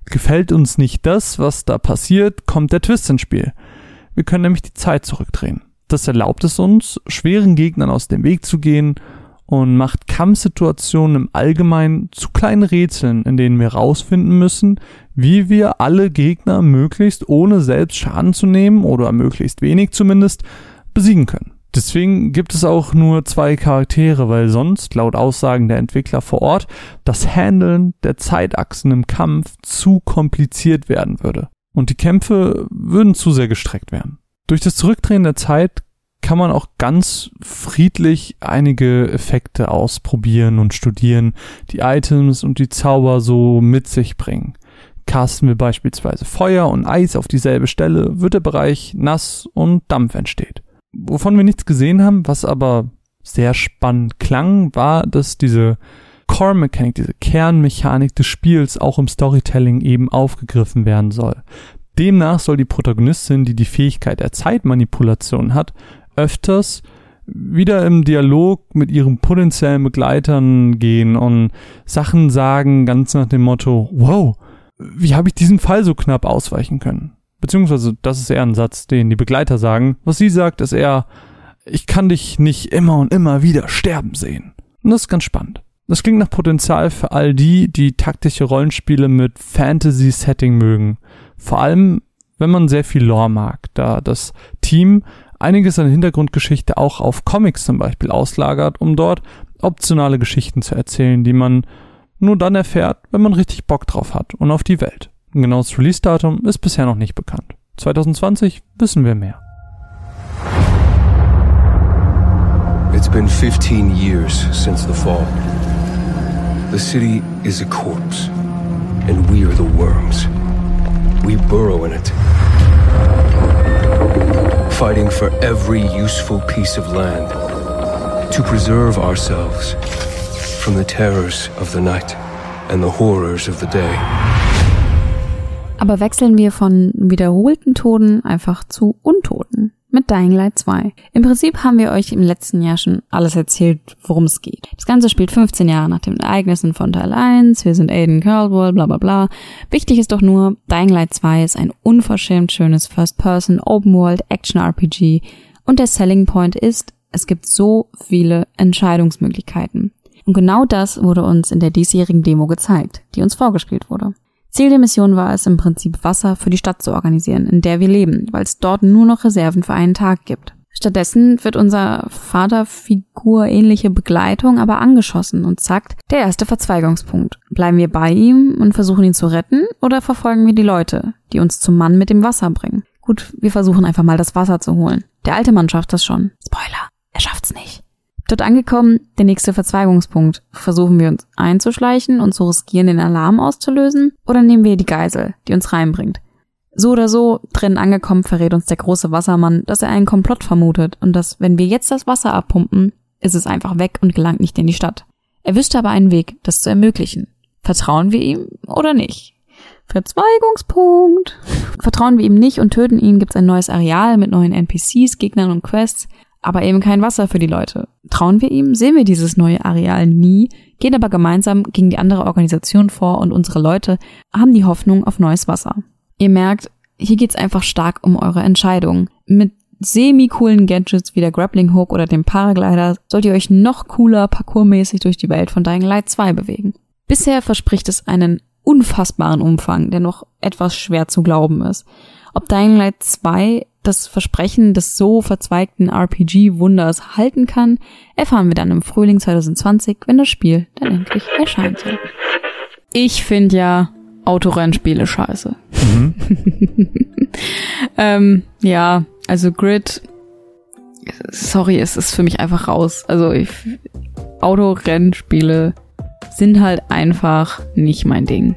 Speaker 1: Gefällt uns nicht das, was da passiert, kommt der Twist ins Spiel. Wir können nämlich die Zeit zurückdrehen. Das erlaubt es uns, schweren Gegnern aus dem Weg zu gehen und macht Kampfsituationen im Allgemeinen zu kleinen Rätseln, in denen wir rausfinden müssen, wie wir alle Gegner möglichst ohne selbst Schaden zu nehmen oder möglichst wenig zumindest besiegen können. Deswegen gibt es auch nur zwei Charaktere, weil sonst, laut Aussagen der Entwickler vor Ort, das Handeln der Zeitachsen im Kampf zu kompliziert werden würde. Und die Kämpfe würden zu sehr gestreckt werden. Durch das Zurückdrehen der Zeit kann man auch ganz friedlich einige Effekte ausprobieren und studieren, die Items und die Zauber so mit sich bringen. Casten wir beispielsweise Feuer und Eis auf dieselbe Stelle, wird der Bereich nass und Dampf entsteht wovon wir nichts gesehen haben, was aber sehr spannend klang, war, dass diese Core Mechanik, diese Kernmechanik des Spiels auch im Storytelling eben aufgegriffen werden soll. Demnach soll die Protagonistin, die die Fähigkeit der Zeitmanipulation hat, öfters wieder im Dialog mit ihren potenziellen Begleitern gehen und Sachen sagen, ganz nach dem Motto, wow, wie habe ich diesen Fall so knapp ausweichen können? Beziehungsweise, das ist eher ein Satz, den die Begleiter sagen. Was sie sagt, ist eher, ich kann dich nicht immer und immer wieder sterben sehen. Und das ist ganz spannend. Das klingt nach Potenzial für all die, die taktische Rollenspiele mit Fantasy-Setting mögen. Vor allem, wenn man sehr viel Lore mag, da das Team einiges an Hintergrundgeschichte auch auf Comics zum Beispiel auslagert, um dort optionale Geschichten zu erzählen, die man nur dann erfährt, wenn man richtig Bock drauf hat und auf die Welt. Ein genaues Release-Datum ist bisher noch nicht bekannt. 2020 wissen wir mehr.
Speaker 3: It's been 15 years since the fall. The city is a corpse, and we are the worms. We burrow in it, fighting for every useful piece of land to preserve ourselves from the terrors of the night and the horrors of the day.
Speaker 2: Aber wechseln wir von wiederholten Toten einfach zu Untoten mit Dying Light 2. Im Prinzip haben wir euch im letzten Jahr schon alles erzählt, worum es geht. Das Ganze spielt 15 Jahre nach den Ereignissen von Teil 1, wir sind Aiden Caldwell, bla bla bla. Wichtig ist doch nur, Dying Light 2 ist ein unverschämt schönes First-Person Open-World Action-RPG und der Selling Point ist, es gibt so viele Entscheidungsmöglichkeiten. Und genau das wurde uns in der diesjährigen Demo gezeigt, die uns vorgespielt wurde. Ziel der Mission war es im Prinzip Wasser für die Stadt zu organisieren, in der wir leben, weil es dort nur noch Reserven für einen Tag gibt. Stattdessen wird unser Vaterfigur ähnliche Begleitung aber angeschossen und zack, der erste Verzweigungspunkt. Bleiben wir bei ihm und versuchen ihn zu retten oder verfolgen wir die Leute, die uns zum Mann mit dem Wasser bringen? Gut, wir versuchen einfach mal das Wasser zu holen. Der alte Mann schafft das schon. Spoiler, er schafft's nicht. Dort angekommen, der nächste Verzweigungspunkt. Versuchen wir uns einzuschleichen und zu riskieren, den Alarm auszulösen? Oder nehmen wir die Geisel, die uns reinbringt? So oder so, drinnen angekommen, verrät uns der große Wassermann, dass er einen Komplott vermutet und dass, wenn wir jetzt das Wasser abpumpen, ist es einfach weg und gelangt nicht in die Stadt. Er wüsste aber einen Weg, das zu ermöglichen. Vertrauen wir ihm oder nicht? Verzweigungspunkt. Vertrauen wir ihm nicht und töten ihn, gibt's ein neues Areal mit neuen NPCs, Gegnern und Quests aber eben kein Wasser für die Leute. Trauen wir ihm, sehen wir dieses neue Areal nie, gehen aber gemeinsam gegen die andere Organisation vor und unsere Leute haben die Hoffnung auf neues Wasser. Ihr merkt, hier geht's einfach stark um eure Entscheidung. Mit semi-coolen Gadgets wie der Grappling Hook oder dem Paraglider sollt ihr euch noch cooler parkourmäßig durch die Welt von Dying Light 2 bewegen. Bisher verspricht es einen unfassbaren Umfang, der noch etwas schwer zu glauben ist. Ob Dying Light 2 das Versprechen des so verzweigten RPG-Wunders halten kann, erfahren wir dann im Frühling 2020, wenn das Spiel dann endlich erscheinen soll. Ich finde ja Autorennspiele scheiße. ähm, ja, also Grid, sorry, es ist für mich einfach raus. Also ich, Autorennspiele sind halt einfach nicht mein Ding.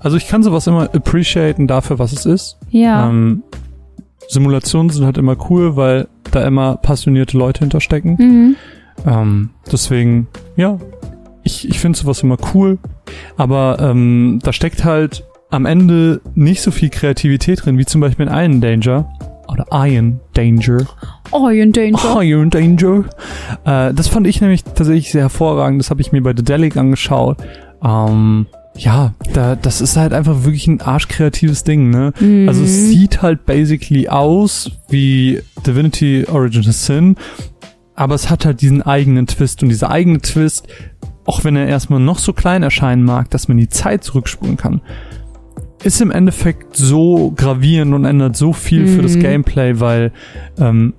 Speaker 1: Also ich kann sowas immer appreciaten dafür, was es ist.
Speaker 2: Ja.
Speaker 1: Ähm, Simulationen sind halt immer cool, weil da immer passionierte Leute hinterstecken.
Speaker 2: mhm.
Speaker 1: Ähm, deswegen, ja, ich, ich finde sowas immer cool. Aber ähm, da steckt halt am Ende nicht so viel Kreativität drin, wie zum Beispiel in Iron Danger. Oder Iron Danger.
Speaker 2: Iron Danger.
Speaker 1: Iron Danger. Äh, das fand ich nämlich tatsächlich sehr hervorragend. Das habe ich mir bei The Delic angeschaut. Ähm, ja, da, das ist halt einfach wirklich ein arschkreatives Ding, ne?
Speaker 2: Mhm.
Speaker 1: Also es sieht halt basically aus wie Divinity Original Sin, aber es hat halt diesen eigenen Twist und dieser eigene Twist, auch wenn er erstmal noch so klein erscheinen mag, dass man die Zeit zurückspulen kann, ist im Endeffekt so gravierend und ändert so viel für das
Speaker 2: Mhm.
Speaker 1: Gameplay, weil ähm,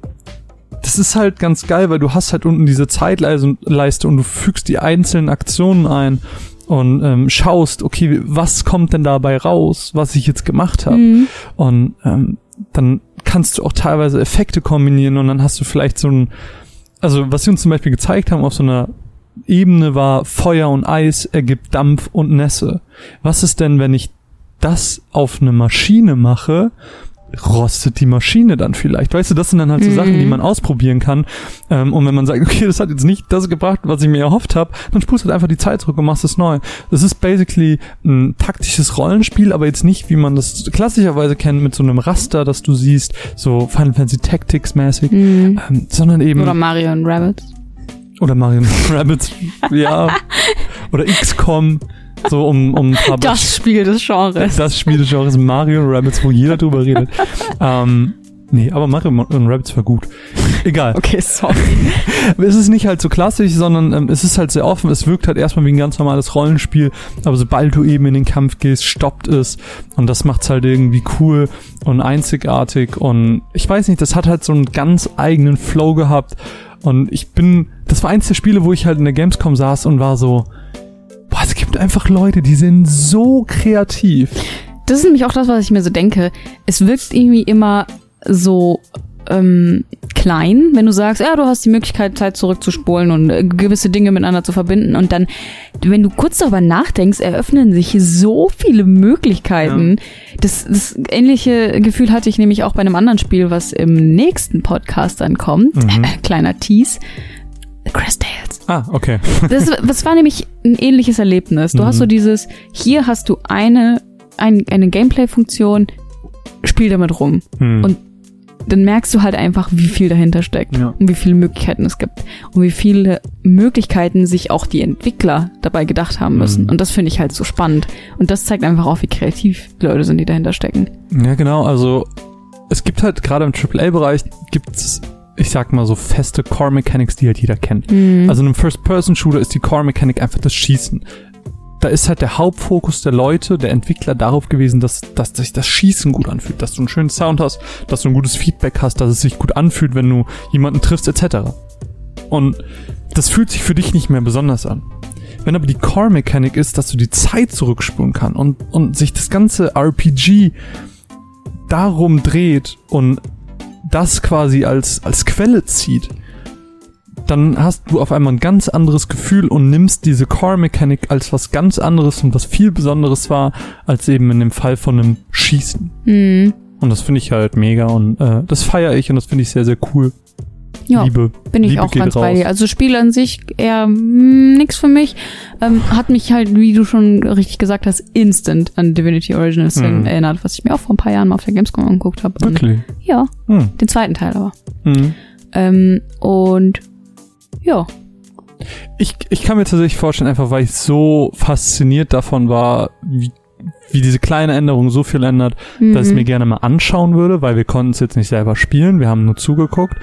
Speaker 1: das ist halt ganz geil, weil du hast halt unten diese Zeitleiste und du fügst die einzelnen Aktionen ein und ähm, schaust, okay, was kommt denn dabei raus, was ich jetzt gemacht habe.
Speaker 2: Mhm.
Speaker 1: Und ähm, dann kannst du auch teilweise Effekte kombinieren und dann hast du vielleicht so ein, also was sie uns zum Beispiel gezeigt haben auf so einer Ebene war Feuer und Eis ergibt Dampf und Nässe. Was ist denn, wenn ich das auf eine Maschine mache? Rostet die Maschine dann vielleicht? Weißt du, das sind dann halt so
Speaker 2: Mhm.
Speaker 1: Sachen, die man ausprobieren kann. Ähm, und wenn man sagt, okay, das hat jetzt nicht das gebracht, was ich mir erhofft habe, dann spulst du halt einfach die Zeit zurück und machst es neu. Das ist basically ein taktisches Rollenspiel, aber jetzt nicht, wie man das klassischerweise kennt, mit so einem Raster, das du siehst, so Final Fantasy Tactics mäßig,
Speaker 2: Mhm.
Speaker 1: ähm, sondern eben
Speaker 2: Oder Mario und Rabbits.
Speaker 1: oder Mario Rabbits, ja. Oder XCOM, so um, um
Speaker 2: Das Spiel des Genres.
Speaker 1: das Spiel des Genres Mario Rabbits, wo jeder drüber redet. ähm, nee, aber Mario und Rabbits war gut. Egal.
Speaker 2: Okay, sorry.
Speaker 1: Es ist nicht halt so klassisch, sondern ähm, es ist halt sehr offen. Es wirkt halt erstmal wie ein ganz normales Rollenspiel, aber sobald du eben in den Kampf gehst, stoppt es und das macht's halt irgendwie cool und einzigartig und ich weiß nicht, das hat halt so einen ganz eigenen Flow gehabt und ich bin, das war eins der Spiele, wo ich halt in der Gamescom saß und war so, boah, es gibt einfach Leute, die sind so kreativ.
Speaker 2: Das ist nämlich auch das, was ich mir so denke. Es wirkt irgendwie immer so ähm, klein, wenn du sagst, ja, du hast die Möglichkeit, Zeit zurückzuspulen und äh, gewisse Dinge miteinander zu verbinden. Und dann, wenn du kurz darüber nachdenkst, eröffnen sich so viele Möglichkeiten. Das, das ähnliche Gefühl hatte ich nämlich auch bei einem anderen Spiel, was im nächsten Podcast dann kommt.
Speaker 1: Mhm.
Speaker 2: Kleiner Tease. Crest Tales.
Speaker 1: Ah, okay.
Speaker 2: Das, das war nämlich ein ähnliches Erlebnis. Du hast
Speaker 1: Mhm.
Speaker 2: so dieses, hier hast du eine, ein, eine Gameplay-Funktion, spiel damit rum.
Speaker 1: Hm.
Speaker 2: Und dann merkst du halt einfach, wie viel dahinter steckt
Speaker 1: Ja.
Speaker 2: und wie viele Möglichkeiten es gibt und wie viele Möglichkeiten sich auch die Entwickler dabei gedacht haben müssen.
Speaker 1: Mhm.
Speaker 2: Und das finde ich halt so spannend. Und das zeigt einfach auch, wie kreativ die Leute sind, die dahinter stecken.
Speaker 1: Ja, genau. Also es gibt halt gerade im AAA-Bereich gibt's, ich sag mal so feste Core Mechanics, die halt jeder kennt.
Speaker 2: Mhm.
Speaker 1: Also in einem First-Person-Shooter ist die Core Mechanik einfach das Schießen. Da ist halt der Hauptfokus der Leute, der Entwickler darauf gewesen, dass, dass sich das Schießen gut anfühlt, dass du einen schönen Sound hast, dass du ein gutes Feedback hast, dass es sich gut anfühlt, wenn du jemanden triffst, etc. Und das fühlt sich für dich nicht mehr besonders an. Wenn aber die Core-Mechanik ist, dass du die Zeit zurückspulen kann und, und sich das ganze RPG darum dreht und das quasi als, als Quelle zieht, dann hast du auf einmal ein ganz anderes Gefühl und nimmst diese Core-Mechanik als was ganz anderes und was viel Besonderes war, als eben in dem Fall von einem Schießen.
Speaker 2: Mhm.
Speaker 1: Und das finde ich halt mega und äh, das feiere ich und das finde ich sehr, sehr cool.
Speaker 2: Ja.
Speaker 1: Liebe.
Speaker 2: Bin ich
Speaker 1: Liebe
Speaker 2: auch ganz bei
Speaker 1: raus.
Speaker 2: dir. Also Spiel an sich eher mm, nix für mich. Ähm, hat mich halt, wie du schon richtig gesagt hast, instant an Divinity Original Sin
Speaker 1: Mhm.
Speaker 2: erinnert, was ich mir auch vor ein paar Jahren mal auf der Gamescom angeguckt habe.
Speaker 1: Wirklich.
Speaker 2: Ja,
Speaker 1: Hm.
Speaker 2: den zweiten Teil aber.
Speaker 1: Hm.
Speaker 2: Ähm, und ja,
Speaker 1: Ich, ich kann mir tatsächlich vorstellen, einfach weil ich so fasziniert davon war, wie wie diese kleine Änderung so viel ändert,
Speaker 2: Mhm.
Speaker 1: dass ich es mir gerne mal anschauen würde, weil wir konnten es jetzt nicht selber spielen, wir haben nur zugeguckt.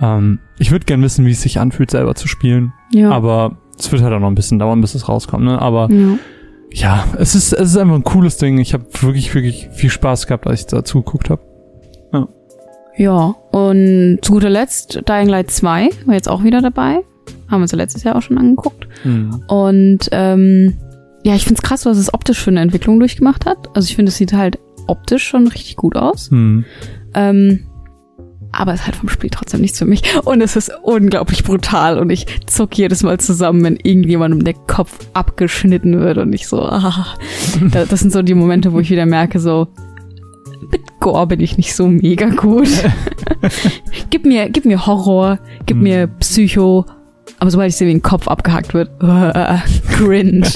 Speaker 1: Ähm, ich würde gerne wissen, wie es sich anfühlt, selber zu spielen,
Speaker 2: ja.
Speaker 1: aber es wird halt auch noch ein bisschen dauern, bis es rauskommt, ne? Aber
Speaker 2: ja.
Speaker 1: ja, es ist, es ist einfach ein cooles Ding. Ich habe wirklich, wirklich viel Spaß gehabt, als ich da zugeguckt habe.
Speaker 2: Ja, und zu guter Letzt Dying Light 2 war jetzt auch wieder dabei. Haben wir uns ja letztes Jahr auch schon angeguckt. Und ähm, ja, ich find's krass, was es optisch für eine Entwicklung durchgemacht hat. Also ich finde, es sieht halt optisch schon richtig gut aus.
Speaker 1: Hm.
Speaker 2: Ähm, aber es ist halt vom Spiel trotzdem nichts für mich. Und es ist unglaublich brutal und ich zuck jedes Mal zusammen, wenn irgendjemandem der Kopf abgeschnitten wird und ich so, ah. Da- Das sind so die Momente, wo ich wieder merke, so, mit Gore bin ich nicht so mega gut. gib mir, gib mir Horror, gib
Speaker 1: Hm.
Speaker 2: mir Psycho, aber sobald ich sehe, wie ein Kopf abgehackt wird, uh, cringe.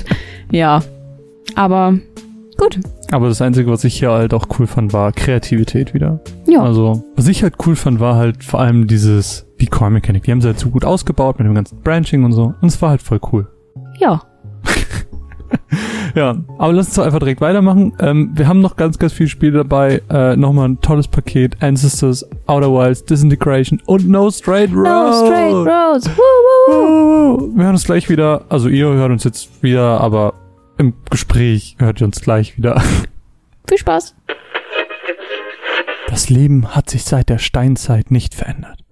Speaker 2: Ja. Aber gut.
Speaker 1: Aber das Einzige, was ich hier halt auch cool fand, war Kreativität wieder.
Speaker 2: Ja.
Speaker 1: Also, was ich halt cool fand, war halt vor allem dieses die Core-Mechanik. Die haben sie halt so gut ausgebaut mit dem ganzen Branching und so. Und es war halt voll cool.
Speaker 2: Ja.
Speaker 1: Ja, aber lass uns doch einfach direkt weitermachen. Ähm, wir haben noch ganz, ganz viele Spiele dabei. Äh, Nochmal ein tolles Paket. Ancestors, Outer Wilds, Disintegration und No Straight Road.
Speaker 2: No straight roads. Woo, woo, woo.
Speaker 1: Wir hören uns gleich wieder. Also ihr hört uns jetzt wieder, aber im Gespräch hört ihr uns gleich wieder.
Speaker 2: Viel Spaß.
Speaker 1: Das Leben hat sich seit der Steinzeit nicht verändert.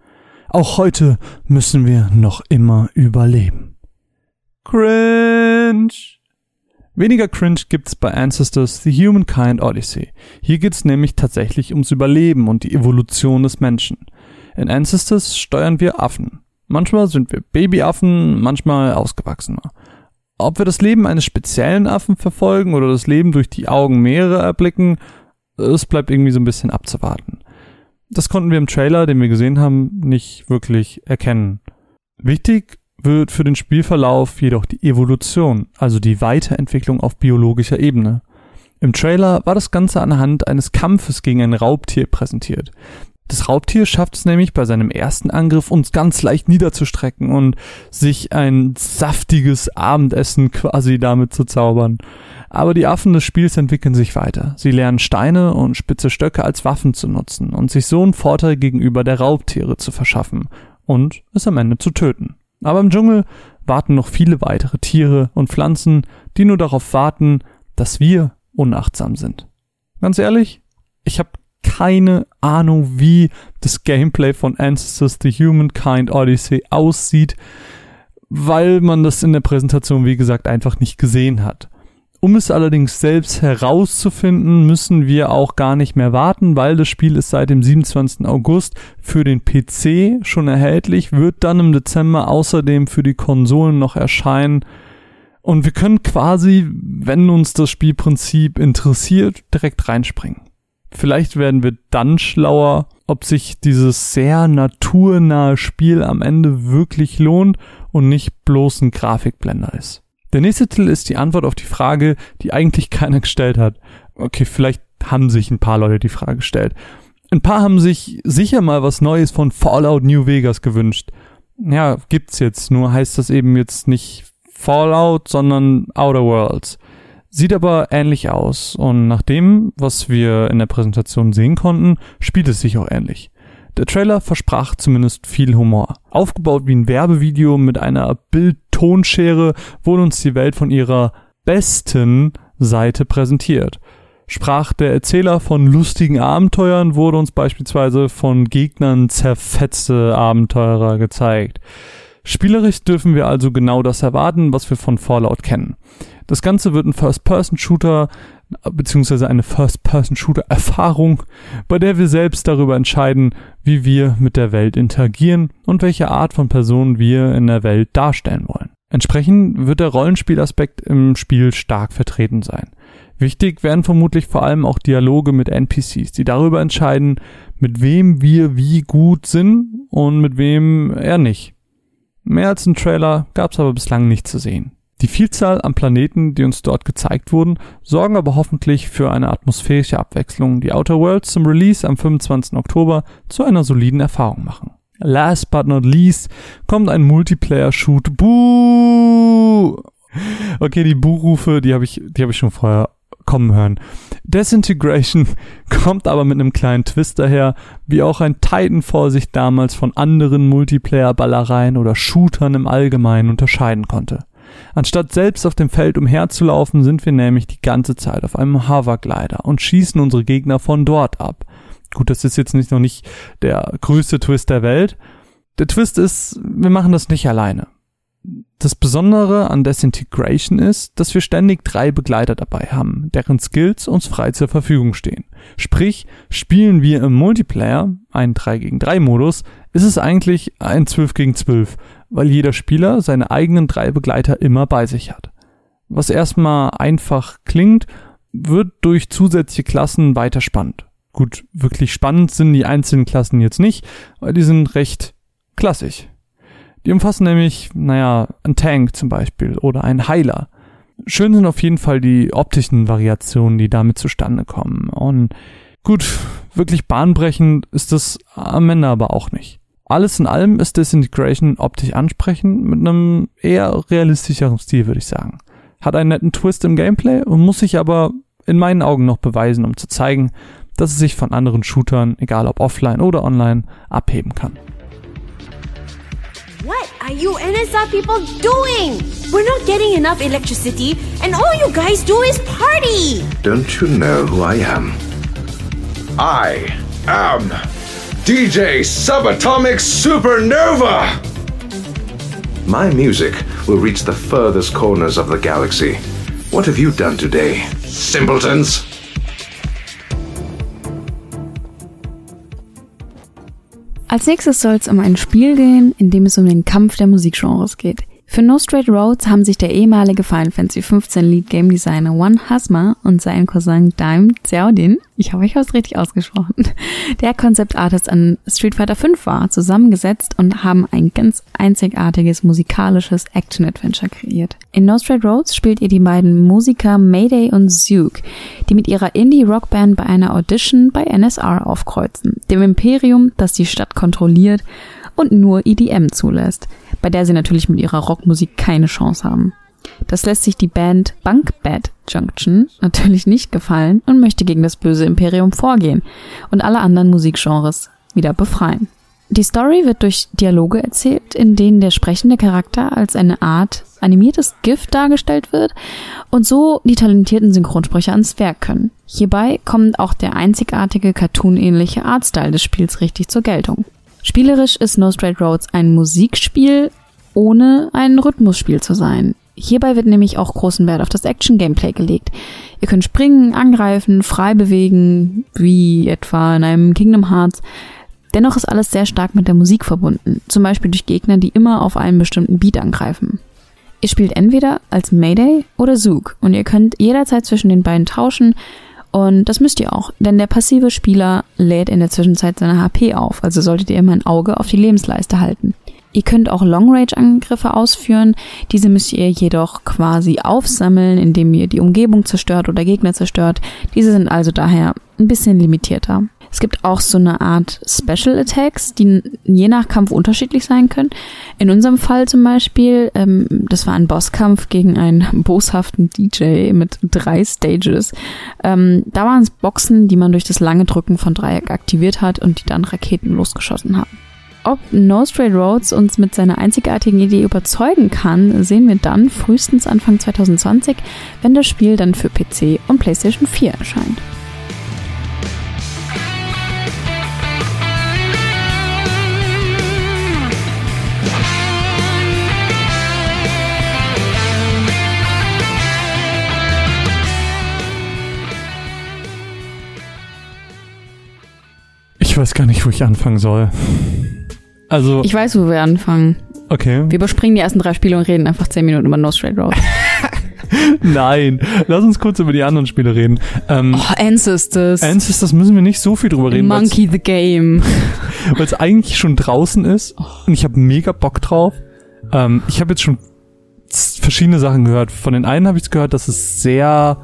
Speaker 1: Auch heute müssen wir noch immer überleben. Cringe. Weniger Cringe gibt's bei Ancestors The Humankind Odyssey. Hier geht's nämlich tatsächlich ums Überleben und die Evolution des Menschen. In Ancestors steuern wir Affen. Manchmal sind wir Babyaffen, manchmal ausgewachsener. Ob wir das Leben eines speziellen Affen verfolgen oder das Leben durch die Augen mehrerer erblicken, es bleibt irgendwie so ein bisschen abzuwarten. Das konnten wir im Trailer, den wir gesehen haben, nicht wirklich erkennen. Wichtig wird für den Spielverlauf jedoch die Evolution, also die Weiterentwicklung auf biologischer Ebene. Im Trailer war das Ganze anhand eines Kampfes gegen ein Raubtier präsentiert. Das Raubtier schafft es nämlich bei seinem ersten Angriff uns ganz leicht niederzustrecken und sich ein saftiges Abendessen quasi damit zu zaubern. Aber die Affen des Spiels entwickeln sich weiter. Sie lernen Steine und spitze Stöcke als Waffen zu nutzen und sich so einen Vorteil gegenüber der Raubtiere zu verschaffen und es am Ende zu töten. Aber im Dschungel warten noch viele weitere Tiere und Pflanzen, die nur darauf warten, dass wir unachtsam sind. Ganz ehrlich, ich habe keine Ahnung, wie das Gameplay von Ancestors The Humankind Odyssey aussieht, weil man das in der Präsentation, wie gesagt, einfach nicht gesehen hat. Um es allerdings selbst herauszufinden, müssen wir auch gar nicht mehr warten, weil das Spiel ist seit dem 27. August für den PC schon erhältlich, wird dann im Dezember außerdem für die Konsolen noch erscheinen. Und wir können quasi, wenn uns das Spielprinzip interessiert, direkt reinspringen. Vielleicht werden wir dann schlauer, ob sich dieses sehr naturnahe Spiel am Ende wirklich lohnt und nicht bloß ein Grafikblender ist. Der nächste Titel ist die Antwort auf die Frage, die eigentlich keiner gestellt hat. Okay, vielleicht haben sich ein paar Leute die Frage gestellt. Ein paar haben sich sicher mal was Neues von Fallout New Vegas gewünscht. Ja, gibt's jetzt, nur heißt das eben jetzt nicht Fallout, sondern Outer Worlds. Sieht aber ähnlich aus und nach dem, was wir in der Präsentation sehen konnten, spielt es sich auch ähnlich. Der Trailer versprach zumindest viel Humor. Aufgebaut wie ein Werbevideo mit einer Bild-Tonschere wurde uns die Welt von ihrer besten Seite präsentiert. Sprach der Erzähler von lustigen Abenteuern, wurde uns beispielsweise von Gegnern zerfetzte Abenteurer gezeigt. Spielerisch dürfen wir also genau das erwarten, was wir von Fallout kennen. Das Ganze wird ein First-Person-Shooter beziehungsweise eine First-Person-Shooter-Erfahrung, bei der wir selbst darüber entscheiden, wie wir mit der Welt interagieren und welche Art von Person wir in der Welt darstellen wollen. Entsprechend wird der Rollenspielaspekt im Spiel stark vertreten sein. Wichtig werden vermutlich vor allem auch Dialoge mit NPCs, die darüber entscheiden, mit wem wir wie gut sind und mit wem eher nicht. Mehr als ein Trailer gab es aber bislang nicht zu sehen. Die Vielzahl an Planeten, die uns dort gezeigt wurden, sorgen aber hoffentlich für eine atmosphärische Abwechslung, die Outer Worlds zum Release am 25. Oktober zu einer soliden Erfahrung machen. Last but not least kommt ein Multiplayer-Shoot. Buh! Okay, die Buhrufe, die habe ich, die habe ich schon vorher kommen hören. Desintegration kommt aber mit einem kleinen Twist daher, wie auch ein Titanfall sich damals von anderen Multiplayer-Ballereien oder Shootern im Allgemeinen unterscheiden konnte. Anstatt selbst auf dem Feld umherzulaufen, sind wir nämlich die ganze Zeit auf einem Hoverglider und schießen unsere Gegner von dort ab. Gut, das ist jetzt nicht noch nicht der größte Twist der Welt. Der Twist ist, wir machen das nicht alleine. Das Besondere an Desintegration ist, dass wir ständig drei Begleiter dabei haben, deren Skills uns frei zur Verfügung stehen. Sprich, spielen wir im Multiplayer, einen 3 gegen 3 Modus, ist es eigentlich ein 12 gegen 12, weil jeder Spieler seine eigenen drei Begleiter immer bei sich hat. Was erstmal einfach klingt, wird durch zusätzliche Klassen weiter spannend. Gut, wirklich spannend sind die einzelnen Klassen jetzt nicht, weil die sind recht klassisch. Die umfassen nämlich, naja, ein Tank zum Beispiel oder ein Heiler. Schön sind auf jeden Fall die optischen Variationen, die damit zustande kommen. Und gut, wirklich bahnbrechend ist das am Ende aber auch nicht. Alles in allem ist Disintegration optisch ansprechend mit einem eher realistischeren Stil, würde ich sagen. Hat einen netten Twist im Gameplay und muss sich aber in meinen Augen noch beweisen, um zu zeigen, dass es sich von anderen Shootern, egal ob offline oder online, abheben kann.
Speaker 4: What are you NSR people doing? We're not getting enough electricity, and all you guys do is party!
Speaker 5: Don't you know who I am? I am DJ Subatomic Supernova! My music will reach the furthest corners of the galaxy. What have you done today, simpletons?
Speaker 2: Als nächstes soll es um ein Spiel gehen, in dem es um den Kampf der Musikgenres geht. Für No Straight Roads haben sich der ehemalige Final Fantasy 15 Lead Game Designer One Hasma und sein Cousin Daim Xiaodin, ich hoffe, ich habe richtig ausgesprochen, der Concept Artist an Street Fighter V war, zusammengesetzt und haben ein ganz einzigartiges musikalisches Action-Adventure kreiert. In No Straight Roads spielt ihr die beiden Musiker Mayday und Zook, die mit ihrer Indie-Rockband bei einer Audition bei NSR aufkreuzen, dem Imperium, das die Stadt kontrolliert und nur EDM zulässt, bei der sie natürlich mit ihrer Rockmusik keine Chance haben. Das lässt sich die Band Bunk Bad Junction natürlich nicht gefallen und möchte gegen das böse Imperium vorgehen und alle anderen Musikgenres wieder befreien. Die Story wird durch Dialoge erzählt, in denen der sprechende Charakter als eine Art animiertes Gift dargestellt wird und so die talentierten Synchronsprecher ans Werk können. Hierbei kommt auch der einzigartige cartoonähnliche Artstyle des Spiels richtig zur Geltung. Spielerisch ist No Straight Roads ein Musikspiel, ohne ein Rhythmusspiel zu sein. Hierbei wird nämlich auch großen Wert auf das Action-Gameplay gelegt. Ihr könnt springen, angreifen, frei bewegen, wie etwa in einem Kingdom Hearts. Dennoch ist alles sehr stark mit der Musik verbunden, zum Beispiel durch Gegner, die immer auf einen bestimmten Beat angreifen. Ihr spielt entweder als Mayday oder Zook und ihr könnt jederzeit zwischen den beiden tauschen, und das müsst ihr auch, denn der passive Spieler lädt in der Zwischenzeit seine HP auf, also solltet ihr immer ein Auge auf die Lebensleiste halten. Ihr könnt auch Long-Range-Angriffe ausführen, diese müsst ihr jedoch quasi aufsammeln, indem ihr die Umgebung zerstört oder Gegner zerstört. Diese sind also daher ein bisschen limitierter. Es gibt auch so eine Art Special Attacks, die je nach Kampf unterschiedlich sein können. In unserem Fall zum Beispiel, ähm, das war ein Bosskampf gegen einen boshaften DJ mit drei Stages. Ähm, da waren es Boxen, die man durch das lange Drücken von Dreieck aktiviert hat und die dann Raketen losgeschossen haben. Ob No Straight Roads uns mit seiner einzigartigen Idee überzeugen kann, sehen wir dann frühestens Anfang 2020, wenn das Spiel dann für PC und PlayStation 4 erscheint.
Speaker 1: Weiß gar nicht, wo ich anfangen soll. Also.
Speaker 2: Ich weiß, wo wir anfangen.
Speaker 1: Okay.
Speaker 2: Wir überspringen die ersten drei Spiele und reden einfach zehn Minuten über No Straight Road.
Speaker 1: Nein, lass uns kurz über die anderen Spiele reden. Ähm,
Speaker 2: oh, Ancestors.
Speaker 1: Ancestors müssen wir nicht so viel drüber reden.
Speaker 2: Monkey the Game.
Speaker 1: Weil es eigentlich schon draußen ist und ich habe mega Bock drauf. Ähm, ich habe jetzt schon verschiedene Sachen gehört. Von den einen habe ich gehört, dass es sehr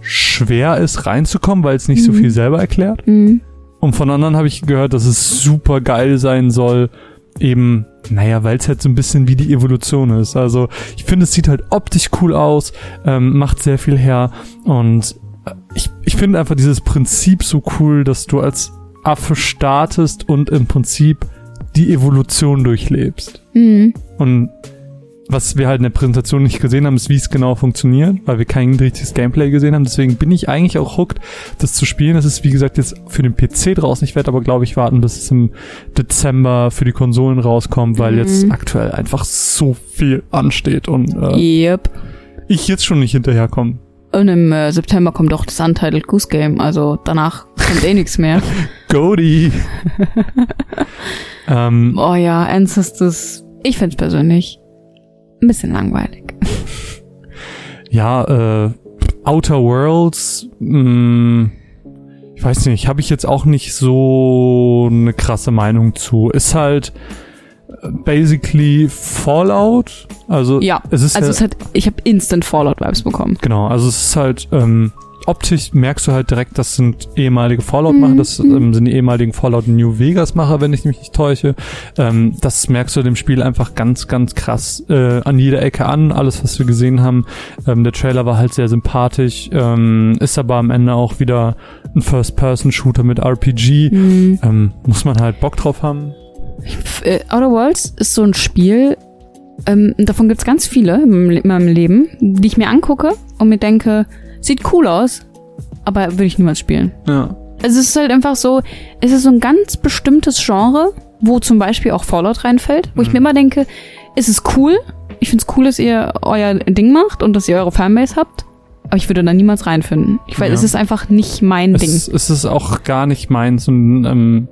Speaker 1: schwer ist reinzukommen, weil es nicht mhm. so viel selber erklärt. Mhm. Und von anderen habe ich gehört, dass es super geil sein soll. Eben, naja, weil es halt so ein bisschen wie die Evolution ist. Also ich finde, es sieht halt optisch cool aus, ähm, macht sehr viel her und ich, ich finde einfach dieses Prinzip so cool, dass du als Affe startest und im Prinzip die Evolution durchlebst.
Speaker 2: Mhm.
Speaker 1: Und was wir halt in der Präsentation nicht gesehen haben, ist, wie es genau funktioniert, weil wir kein richtiges Gameplay gesehen haben. Deswegen bin ich eigentlich auch hooked, das zu spielen. Es ist, wie gesagt, jetzt für den PC draußen. Ich werde aber, glaube ich, warten, bis es im Dezember für die Konsolen rauskommt, weil
Speaker 2: Mhm.
Speaker 1: jetzt aktuell einfach so viel ansteht und äh,
Speaker 2: Yep.
Speaker 1: ich jetzt schon nicht hinterherkomme.
Speaker 2: Und im äh, September kommt auch das Untitled Goose Game, also danach kommt eh nichts mehr.
Speaker 1: Goldie! ähm,
Speaker 2: Oh ja, Ancestors, ich find's persönlich ein bisschen langweilig.
Speaker 1: ja, äh, Outer Worlds, mh, ich weiß nicht, habe ich jetzt auch nicht so eine krasse Meinung zu. Ist halt äh, basically Fallout. Also
Speaker 2: Ja,
Speaker 1: es ist
Speaker 2: also es hat, ich habe Instant Fallout-Vibes bekommen.
Speaker 1: genau, also es ist halt ähm, optisch merkst du halt direkt, das sind ehemalige Fallout-Macher, das ähm, sind die ehemaligen Fallout New Vegas-Macher, wenn ich mich nicht täusche. Ähm, das merkst du dem Spiel einfach ganz, ganz krass äh, an jeder Ecke an, alles, was wir gesehen haben. Ähm, der Trailer war halt sehr sympathisch, ähm, ist aber am Ende auch wieder ein First-Person-Shooter mit RPG.
Speaker 2: Mhm.
Speaker 1: Ähm, muss man halt Bock drauf haben.
Speaker 2: Äh, Outer Worlds ist so ein Spiel, ähm, davon gibt's ganz viele in meinem Leben, die ich mir angucke und mir denke, sieht cool aus, aber würde ich niemals spielen.
Speaker 1: Ja.
Speaker 2: Also es ist halt einfach so, es ist so ein ganz bestimmtes Genre, wo zum Beispiel auch Fallout reinfällt, wo ich mir immer denke, es ist cool, ich find's cool, dass ihr euer Ding macht und dass ihr eure Fanbase habt, aber ich würde da niemals reinfinden. Ich weiß,
Speaker 1: Ja.
Speaker 2: es ist einfach nicht mein Ding.
Speaker 1: Es, es ist auch gar nicht meins und ähm,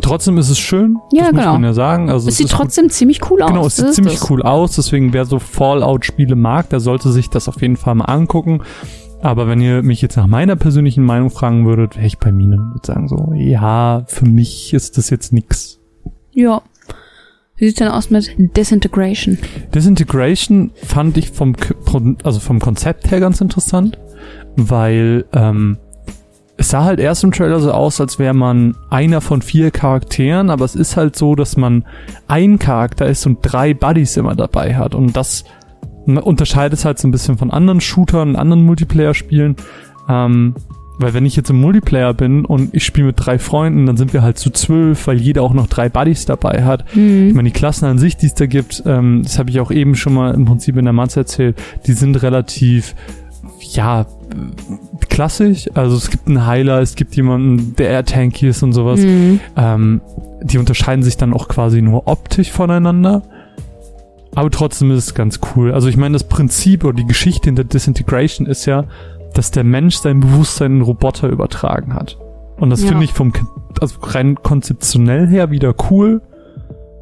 Speaker 1: trotzdem ist es schön.
Speaker 2: Ja,
Speaker 1: das muss
Speaker 2: genau.
Speaker 1: man ja sagen. Also
Speaker 2: Es sieht
Speaker 1: ist gut
Speaker 2: trotzdem ziemlich cool aus.
Speaker 1: Genau, es sieht ziemlich
Speaker 2: das.
Speaker 1: cool aus, deswegen wer so Fallout-Spiele mag, der sollte sich das auf jeden Fall mal angucken. Aber wenn ihr mich jetzt nach meiner persönlichen Meinung fragen würdet, wäre ich bei Mine. Würde sagen so, ja, für mich ist das jetzt nix.
Speaker 2: Ja. Wie sieht's denn aus mit Disintegration?
Speaker 1: Disintegration fand ich vom, also vom Konzept her ganz interessant, weil ähm, es sah halt erst im Trailer so aus, als wäre man einer von vier Charakteren, aber es ist halt so, dass man ein Charakter ist und drei Buddies immer dabei hat und das unterscheidet es halt so ein bisschen von anderen Shootern und anderen Multiplayer-Spielen. Ähm, weil wenn ich jetzt im Multiplayer bin und ich spiele mit drei Freunden, dann sind wir halt zu zwölf, weil jeder auch noch drei Buddies dabei hat. Ich meine, die Klassen an sich, die es da gibt, ähm, das habe ich auch eben schon mal im Prinzip in der Matze erzählt, die sind relativ, ja, klassisch. Also es gibt einen Heiler, es gibt jemanden, der eher tanky ist und sowas.
Speaker 2: Mhm.
Speaker 1: Ähm, die unterscheiden sich dann auch quasi nur optisch voneinander. Aber trotzdem ist es ganz cool. Also ich meine, das Prinzip oder die Geschichte hinter Disintegration ist ja, dass der Mensch sein Bewusstsein in Roboter übertragen hat. Und das
Speaker 2: Ja.
Speaker 1: finde ich vom, also rein konzeptionell her wieder cool.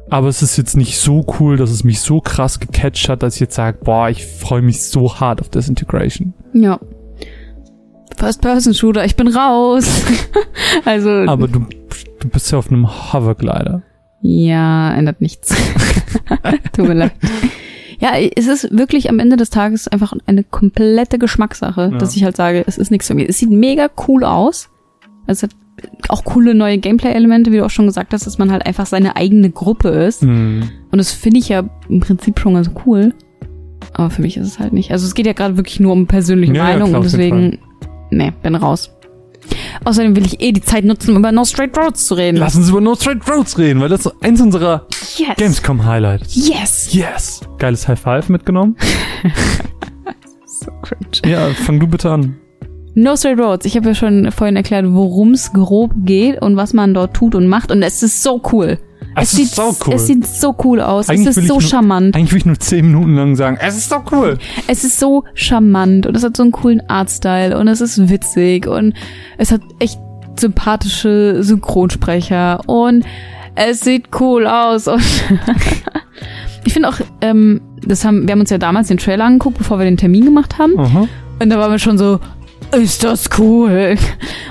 Speaker 1: Aber es ist jetzt nicht so cool, dass es mich so krass gecatcht hat, dass ich jetzt sage, boah, ich freue mich so hart auf Disintegration.
Speaker 2: Ja. First-Person-Shooter, ich bin raus. also,
Speaker 1: Aber du, du bist ja auf einem Hoverglider.
Speaker 2: Ja, ändert nichts. Tut mir leid. Ja, es ist wirklich am Ende des Tages einfach eine komplette Geschmackssache,
Speaker 1: Ja.
Speaker 2: dass ich halt sage, es ist nichts für mich. Es sieht mega cool aus. Es hat auch coole neue Gameplay-Elemente, wie du auch schon gesagt hast, dass man halt einfach seine eigene Gruppe ist.
Speaker 1: Mhm.
Speaker 2: Und das finde ich ja im Prinzip schon ganz cool. Aber für mich ist es halt nicht. Also es geht ja gerade wirklich nur um persönliche
Speaker 1: Ja, ja,
Speaker 2: Meinung
Speaker 1: klar,
Speaker 2: und deswegen, nee, bin raus. Außerdem will ich eh die Zeit nutzen, um über No Straight Roads zu reden.
Speaker 1: Lass uns über No Straight Roads reden, weil das ist eins unserer
Speaker 2: yes.
Speaker 1: Gamescom-Highlights.
Speaker 2: Yes.
Speaker 1: Yes! Geiles High Five mitgenommen.
Speaker 2: So cringe.
Speaker 1: Ja, fang du bitte an.
Speaker 2: No Straight Roads. Ich habe ja schon vorhin erklärt, worum es grob geht und was man dort tut und macht. Und es ist so cool.
Speaker 1: Es ist
Speaker 2: sieht,
Speaker 1: so cool.
Speaker 2: Es sieht so cool aus.
Speaker 1: Eigentlich
Speaker 2: es ist so
Speaker 1: nur-
Speaker 2: charmant.
Speaker 1: Eigentlich will ich nur zehn Minuten lang sagen, es ist so cool.
Speaker 2: Es ist so charmant und es hat so einen coolen Artstyle und es ist witzig und es hat echt sympathische Synchronsprecher und es sieht cool aus und ich finde auch, ähm, das haben, wir haben uns ja damals den Trailer angeguckt, bevor wir den Termin gemacht haben
Speaker 1: Aha.
Speaker 2: und da waren wir schon so, ist das cool?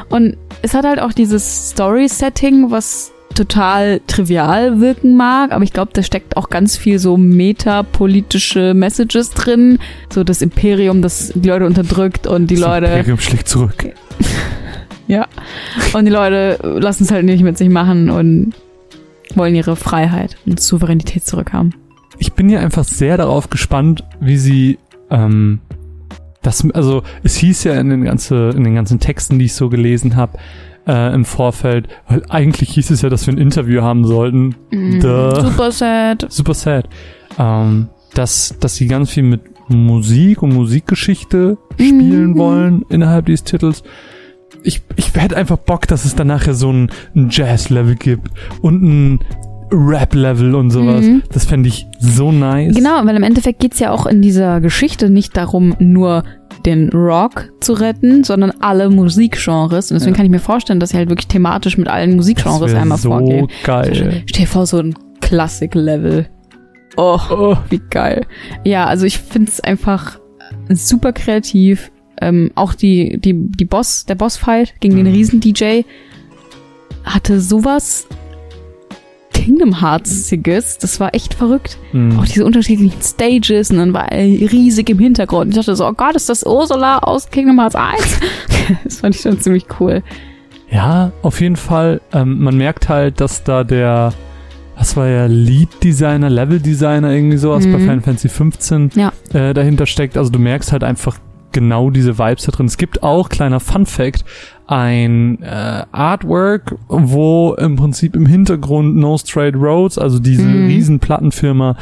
Speaker 2: Und es hat halt auch dieses Story-Setting, was total trivial wirken mag, aber ich glaube, da steckt auch ganz viel so metapolitische Messages drin. So das Imperium, das die Leute unterdrückt und die
Speaker 1: Das
Speaker 2: Leute.
Speaker 1: Imperium schlägt zurück.
Speaker 2: Ja. Und die Leute lassen es halt nicht mit sich machen und wollen ihre Freiheit und Souveränität zurückhaben.
Speaker 1: Ich bin ja einfach sehr darauf gespannt, wie sie ähm, das, also es hieß ja in den, ganze, in den ganzen Texten, die ich so gelesen habe, äh, im Vorfeld, weil eigentlich hieß es ja, dass wir ein Interview haben sollten. Duh.
Speaker 2: Super sad.
Speaker 1: Super sad. Ähm, dass, dass sie ganz viel mit Musik und Musikgeschichte spielen
Speaker 2: Mhm.
Speaker 1: wollen innerhalb dieses Titels. Ich, ich hätte einfach Bock, dass es dann nachher so ein, ein Jazz-Level gibt und ein Rap-Level und sowas.
Speaker 2: Mhm.
Speaker 1: Das fände ich so nice.
Speaker 2: Genau, weil im Endeffekt geht's ja auch in dieser Geschichte nicht darum, nur den Rock zu retten, sondern alle Musikgenres. Und deswegen
Speaker 1: Ja.
Speaker 2: kann ich mir vorstellen, dass sie halt wirklich thematisch mit allen Musikgenres einmal
Speaker 1: so
Speaker 2: vorgehen.
Speaker 1: geil.
Speaker 2: Stell dir vor, so ein Classic-Level. Oh,
Speaker 1: Oh.
Speaker 2: wie geil. Ja, also ich find's einfach super kreativ. Ähm, auch die, die, die Boss, der Bossfight gegen den
Speaker 1: Mhm.
Speaker 2: Riesen-DJ hatte sowas Kingdom Heartsiges. Das war echt verrückt.
Speaker 1: Mhm.
Speaker 2: Auch diese unterschiedlichen Stages und dann war er riesig im Hintergrund. Ich dachte so, oh Gott, ist das Ursula aus Kingdom Hearts 1? das fand ich schon ziemlich cool.
Speaker 1: Ja, auf jeden Fall. Ähm, man merkt halt, dass da der, was war ja, Lead-Designer, Level-Designer, irgendwie sowas
Speaker 2: Mhm.
Speaker 1: bei Final Fantasy 15
Speaker 2: Ja.
Speaker 1: äh, dahinter steckt. Also du merkst halt einfach genau diese Vibes da drin. Es gibt auch, kleiner Fun-Fact, ein äh, Artwork, wo im Prinzip im Hintergrund No Straight Roads, also diese
Speaker 2: Mhm.
Speaker 1: riesen Plattenfirma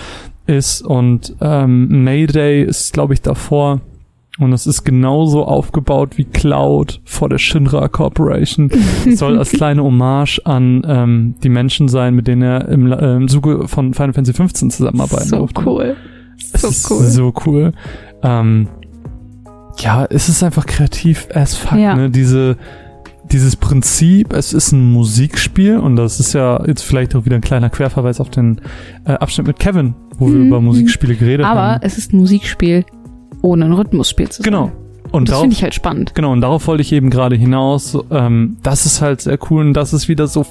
Speaker 1: ist und ähm, Mayday ist, glaube ich, davor. Und es ist genauso aufgebaut wie Cloud vor der Shinra Corporation. Es soll als kleine Hommage an ähm, die Menschen sein, mit denen er im, äh, im Zuge von Final Fantasy 15 zusammenarbeiten
Speaker 2: So
Speaker 1: durfte.
Speaker 2: cool. So cool.
Speaker 1: so cool. Ähm, ja, es ist einfach kreativ as fuck,
Speaker 2: Ja.
Speaker 1: ne? Diese, dieses Prinzip, es ist ein Musikspiel und das ist ja jetzt vielleicht auch wieder ein kleiner Querverweis auf den äh, Abschnitt mit Kevin, wo wir
Speaker 2: Mhm.
Speaker 1: über Musikspiele geredet
Speaker 2: Aber
Speaker 1: haben.
Speaker 2: es ist ein Musikspiel ohne ein Rhythmusspiel zu sein.
Speaker 1: Genau. Und
Speaker 2: Das
Speaker 1: darauf,
Speaker 2: finde ich halt spannend.
Speaker 1: genau, und darauf wollte ich eben gerade hinaus. Ähm, das ist halt sehr cool und das ist wieder so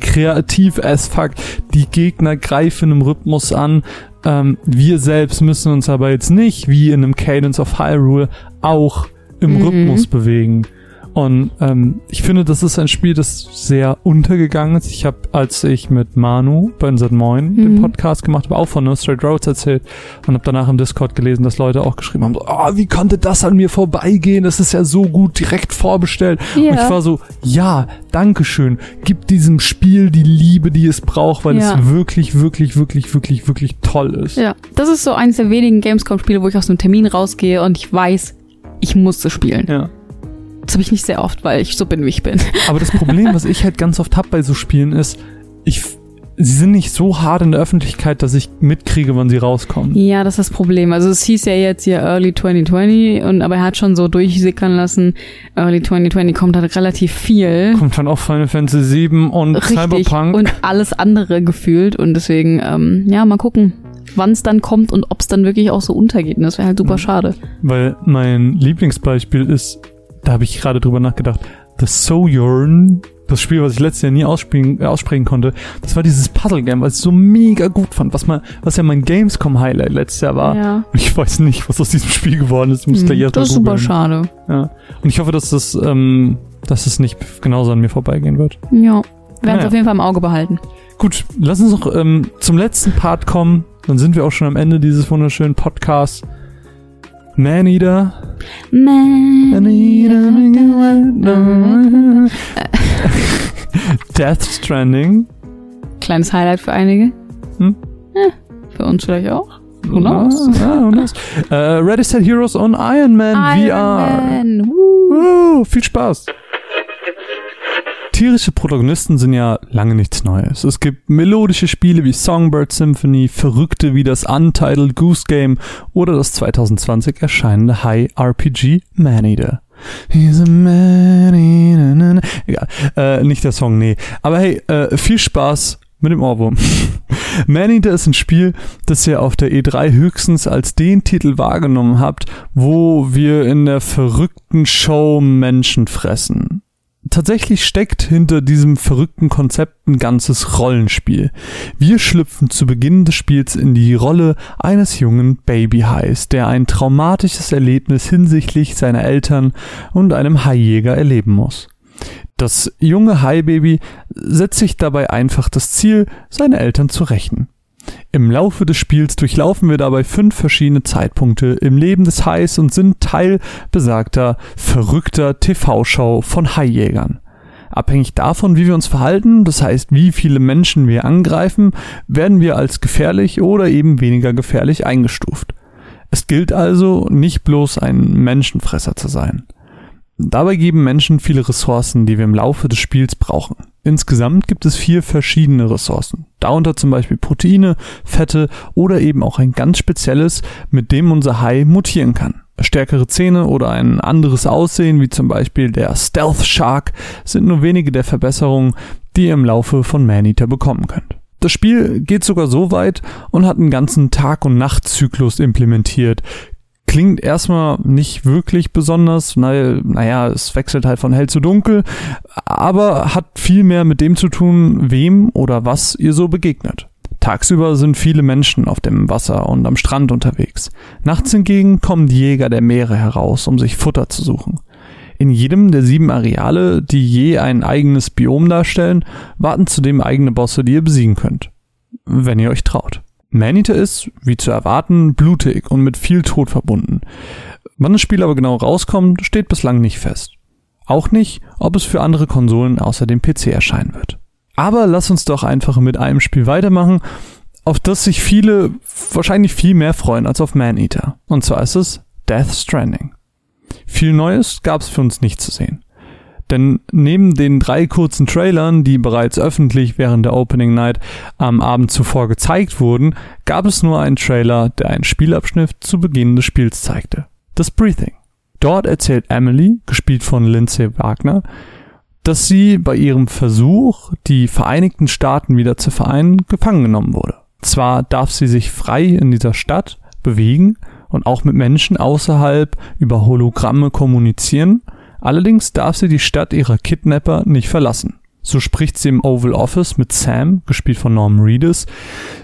Speaker 1: kreativ as fuck. Die Gegner greifen im Rhythmus an. Ähm, wir selbst müssen uns aber jetzt nicht, wie in einem Cadence of Hyrule, auch im
Speaker 2: Mhm.
Speaker 1: Rhythmus bewegen. Und ähm, ich finde, das ist ein Spiel, das sehr untergegangen ist. Ich habe, als ich mit Manu bei Insert Moin den
Speaker 2: Mhm.
Speaker 1: Podcast gemacht habe, auch von No Straight Roads erzählt und habe danach im Discord gelesen, dass Leute auch geschrieben haben, so, oh, wie konnte das an mir vorbeigehen? Das ist ja so gut direkt vorbestellt.
Speaker 2: Ja.
Speaker 1: Und ich war so, ja, dankeschön. Gib diesem Spiel die Liebe, die es braucht, weil
Speaker 2: Ja.
Speaker 1: es wirklich, wirklich, wirklich, wirklich, wirklich toll ist.
Speaker 2: Ja, das ist so eines der wenigen Gamescom-Spiele, wo ich aus einem Termin rausgehe und ich weiß, ich muss es spielen.
Speaker 1: ja.
Speaker 2: Das habe ich nicht sehr oft, weil ich so bin, wie ich bin.
Speaker 1: Aber das Problem, was ich halt ganz oft hab bei so Spielen, ist, ich, sie sind nicht so hart in der Öffentlichkeit, dass ich mitkriege, wann sie rauskommen.
Speaker 2: Ja, das ist das Problem. Also es hieß ja jetzt hier Early 2020 und aber er hat schon so durchsickern lassen, Early 2020 kommt halt relativ viel.
Speaker 1: Kommt dann auch Final Fantasy 7 und
Speaker 2: Richtig.
Speaker 1: Cyberpunk.
Speaker 2: Und alles andere gefühlt und deswegen, ähm, ja, mal gucken, wann es dann kommt und ob es dann wirklich auch so untergeht. Und das wäre halt super
Speaker 1: Mhm.
Speaker 2: schade.
Speaker 1: Weil mein Lieblingsbeispiel ist, da habe ich gerade drüber nachgedacht, The Sojourn, das Spiel, was ich letztes Jahr nie ausspielen, äh, aussprechen konnte, das war dieses Puzzle-Game, was ich so mega gut fand, was, mal, was ja mein Gamescom-Highlight letztes Jahr war.
Speaker 2: Ja.
Speaker 1: Und ich weiß nicht, was aus diesem Spiel geworden ist. Muss gleich
Speaker 2: Hm,
Speaker 1: erst
Speaker 2: das ist super schade.
Speaker 1: Ja. Und ich hoffe, dass das, ähm, dass es nicht genauso an mir vorbeigehen wird.
Speaker 2: Ja. Wir werden es
Speaker 1: Naja.
Speaker 2: auf jeden Fall im Auge behalten.
Speaker 1: Gut, lass uns noch ähm, zum letzten Part kommen. Dann sind wir auch schon am Ende dieses wunderschönen Podcasts. Maneater.
Speaker 2: Man.
Speaker 1: Death Stranding.
Speaker 2: Kleines Highlight für einige.
Speaker 1: Hm?
Speaker 2: Ja, für uns vielleicht auch. Who knows?
Speaker 1: Ah, who knows? äh, Ready Set Heroes on Iron Man VR.
Speaker 2: Iron Man. Woo.
Speaker 1: Woo, viel Spaß. Tierische Protagonisten sind ja lange nichts Neues. Es gibt melodische Spiele wie Songbird Symphony, verrückte wie das Untitled Goose Game oder das 2020 erscheinende High RPG Maneater. He's a man-eater, na, na. Egal, äh, nicht der Song, nee. Aber hey, äh, viel Spaß mit dem Ohrwurm. Maneater ist ein Spiel, das ihr auf der E3 höchstens als den Titel wahrgenommen habt, wo wir in der verrückten Show Menschen fressen. Tatsächlich steckt hinter diesem verrückten Konzept ein ganzes Rollenspiel. Wir schlüpfen zu Beginn des Spiels in die Rolle eines jungen Babyhais, der ein traumatisches Erlebnis hinsichtlich seiner Eltern und einem Haijäger erleben muss. Das junge Haibaby setzt sich dabei einfach das Ziel, seine Eltern zu rächen. Im Laufe des Spiels durchlaufen wir dabei fünf verschiedene Zeitpunkte im Leben des Hais und sind Teil besagter verrückter TV-Show von Haijägern. Abhängig davon, wie wir uns verhalten, das heißt, wie viele Menschen wir angreifen, werden wir als gefährlich oder eben weniger gefährlich eingestuft. Es gilt also, nicht bloß ein Menschenfresser zu sein. Dabei geben Menschen viele Ressourcen, die wir im Laufe des Spiels brauchen. Insgesamt gibt es vier verschiedene Ressourcen, darunter zum Beispiel Proteine, Fette oder eben auch ein ganz spezielles, mit dem unser Hai mutieren kann. Stärkere Zähne oder ein anderes Aussehen, wie zum Beispiel der Stealth Shark, sind nur wenige der Verbesserungen, die ihr im Laufe von Maneater bekommen könnt. Das Spiel geht sogar so weit und hat einen ganzen Tag- und Nachtzyklus implementiert, klingt erstmal nicht wirklich besonders, weil, naja, es wechselt halt von hell zu dunkel, aber hat viel mehr mit dem zu tun, wem oder was ihr so begegnet. Tagsüber sind viele Menschen auf dem Wasser und am Strand unterwegs. Nachts hingegen kommen die Jäger der Meere heraus, um sich Futter zu suchen. In jedem der sieben Areale, die je ein eigenes Biom darstellen, warten zudem eigene Bosse, die ihr besiegen könnt. Wenn ihr euch traut. Maneater ist, wie zu erwarten, blutig und mit viel Tod verbunden. Wann das Spiel aber genau rauskommt, steht bislang nicht fest. Auch nicht, ob es für andere Konsolen außer dem PC erscheinen wird. Aber lass uns doch einfach mit einem Spiel weitermachen, auf das sich viele wahrscheinlich viel mehr freuen als auf Maneater. Und zwar ist es Death Stranding. Viel Neues gab es für uns nicht zu sehen. Denn neben den drei kurzen Trailern, die bereits öffentlich während der Opening Night am Abend zuvor gezeigt wurden, gab es nur einen Trailer, der einen Spielabschnitt zu Beginn des Spiels zeigte. Das Breathing. Dort erzählt Emily, gespielt von Lindsay Wagner, dass sie bei ihrem Versuch, die Vereinigten Staaten wieder zu vereinen, gefangen genommen wurde. Zwar darf sie sich frei in dieser Stadt bewegen und auch mit Menschen außerhalb über Hologramme kommunizieren, Allerdings darf sie die Stadt ihrer Kidnapper nicht verlassen. So spricht sie im Oval Office mit Sam, gespielt von Norman Reedus.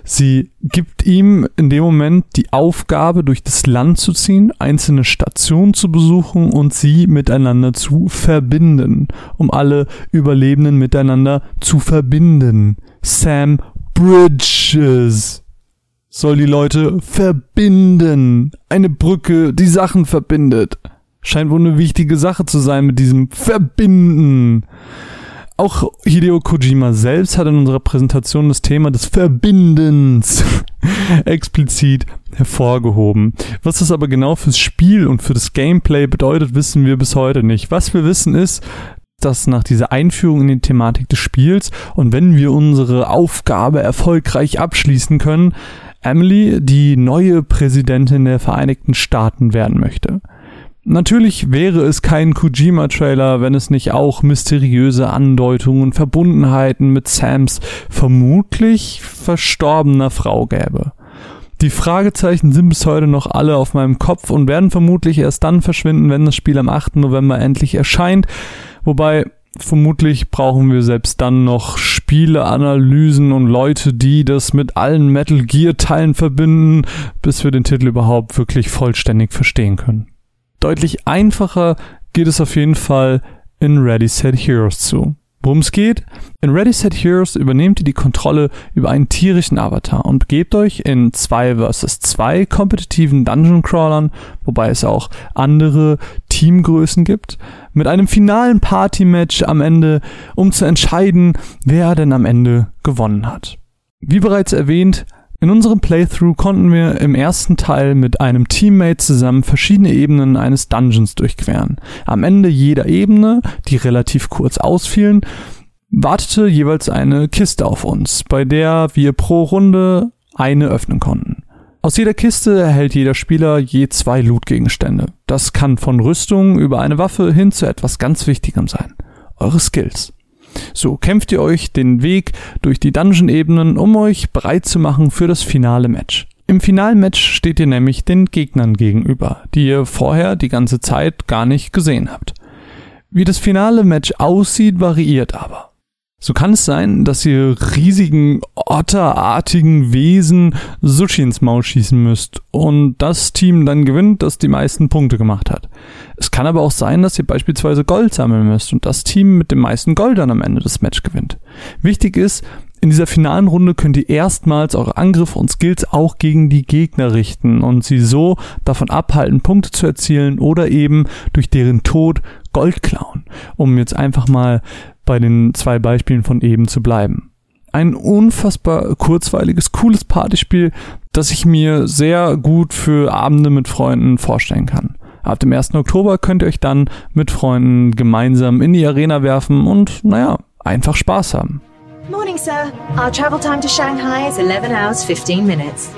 Speaker 1: Sie gibt ihm in dem Moment die Aufgabe, durch das Land zu ziehen, einzelne Stationen zu besuchen und sie miteinander zu verbinden, um alle Überlebenden miteinander zu verbinden. Sam Bridges soll die Leute verbinden. Eine Brücke, die Sachen verbindet. Scheint wohl eine wichtige Sache zu sein mit diesem Verbinden. Auch Hideo Kojima selbst hat in unserer Präsentation das Thema des Verbindens explizit hervorgehoben. Was das aber genau fürs Spiel und für das Gameplay bedeutet, wissen wir bis heute nicht. Was wir wissen ist, dass nach dieser Einführung in die Thematik des Spiels und wenn wir unsere Aufgabe erfolgreich abschließen können, Emily die neue Präsidentin der Vereinigten Staaten werden möchte. Natürlich wäre es kein Kojima-Trailer, wenn es nicht auch mysteriöse Andeutungen und Verbundenheiten mit Sams vermutlich verstorbener Frau gäbe. Die Fragezeichen sind bis heute noch alle auf meinem Kopf und werden vermutlich erst dann verschwinden, wenn das Spiel am 8. November endlich erscheint. Wobei vermutlich brauchen wir selbst dann noch Spieleanalysen und Leute, die das mit allen Metal Gear Teilen verbinden, bis wir den Titel überhaupt wirklich vollständig verstehen können. Deutlich einfacher geht es auf jeden Fall in Ready Set Heroes zu. Worum es geht? In Ready Set Heroes übernehmt ihr die Kontrolle über einen tierischen Avatar und begebt euch in 2 vs 2 kompetitiven Dungeon Crawlern, wobei es auch andere Teamgrößen gibt, mit einem finalen Party-Match am Ende, um zu entscheiden, wer denn am Ende gewonnen hat. Wie bereits erwähnt, in unserem Playthrough konnten wir im ersten Teil mit einem Teammate zusammen verschiedene Ebenen eines Dungeons durchqueren. Am Ende jeder Ebene, die relativ kurz ausfielen, wartete jeweils eine Kiste auf uns, bei der wir pro Runde eine öffnen konnten. Aus jeder Kiste erhält jeder Spieler je zwei Lootgegenstände. Das kann von Rüstung über eine Waffe hin zu etwas ganz Wichtigem sein. Eure Skills. So kämpft ihr euch den Weg durch die Dungeon-Ebenen, um euch bereit zu machen für das finale Match. Im finalen Match steht ihr nämlich den Gegnern gegenüber, die ihr vorher die ganze Zeit gar nicht gesehen habt. Wie das finale Match aussieht, variiert aber. So kann es sein, dass ihr riesigen, otterartigen Wesen Sushi ins Maul schießen müsst und das Team dann gewinnt, das die meisten Punkte gemacht hat. Es kann aber auch sein, dass ihr beispielsweise Gold sammeln müsst und das Team mit dem meisten Gold dann am Ende das Match gewinnt. Wichtig ist, in dieser finalen Runde könnt ihr erstmals eure Angriffe und Skills auch gegen die Gegner richten und sie so davon abhalten, Punkte zu erzielen oder eben durch deren Tod Gold klauen, um jetzt einfach mal bei den zwei Beispielen von eben zu bleiben. Ein unfassbar kurzweiliges, cooles Partyspiel, das ich mir sehr gut für Abende mit Freunden vorstellen kann. Ab dem 1. Oktober könnt ihr euch dann mit Freunden gemeinsam in die Arena werfen und, naja, einfach Spaß haben.
Speaker 6: Morning, sir. Our travel time to Shanghai is 11 hours 15 minutes.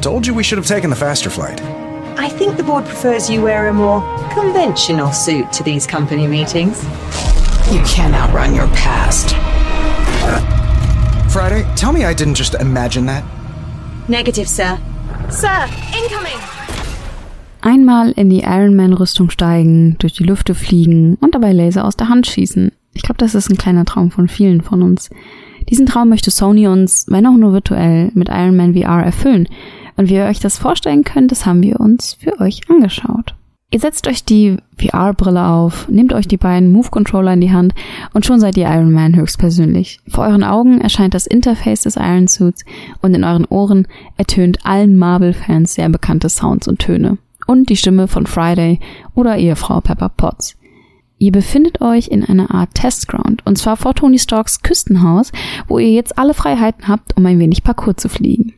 Speaker 7: Told you we should have taken the faster flight.
Speaker 6: I think the board prefers you wear a more conventional suit to these company meetings.
Speaker 8: You can't outrun your past.
Speaker 7: Friday, tell me I didn't just imagine that.
Speaker 6: Negative, sir. Sir, incoming!
Speaker 2: Einmal in die Iron Man Rüstung steigen, durch die Lüfte fliegen und dabei Laser aus der Hand schießen. Ich glaube, das ist ein kleiner Traum von vielen von uns. Diesen Traum möchte Sony uns, wenn auch nur virtuell, mit Iron Man VR erfüllen. Und wie ihr euch das vorstellen könnt, das haben wir uns für euch angeschaut. Ihr setzt euch die VR-Brille auf, nehmt euch die beiden Move-Controller in die Hand und schon seid ihr Iron Man höchstpersönlich. Vor euren Augen erscheint das Interface des Iron Suits und in euren Ohren ertönt allen Marvel-Fans sehr bekannte Sounds und Töne. Und die Stimme von Friday oder Ehefrau Pepper Potts. Ihr befindet euch in einer Art Testground, und zwar vor Tony Starks Küstenhaus, wo ihr jetzt alle Freiheiten habt, um ein wenig Parcours zu fliegen.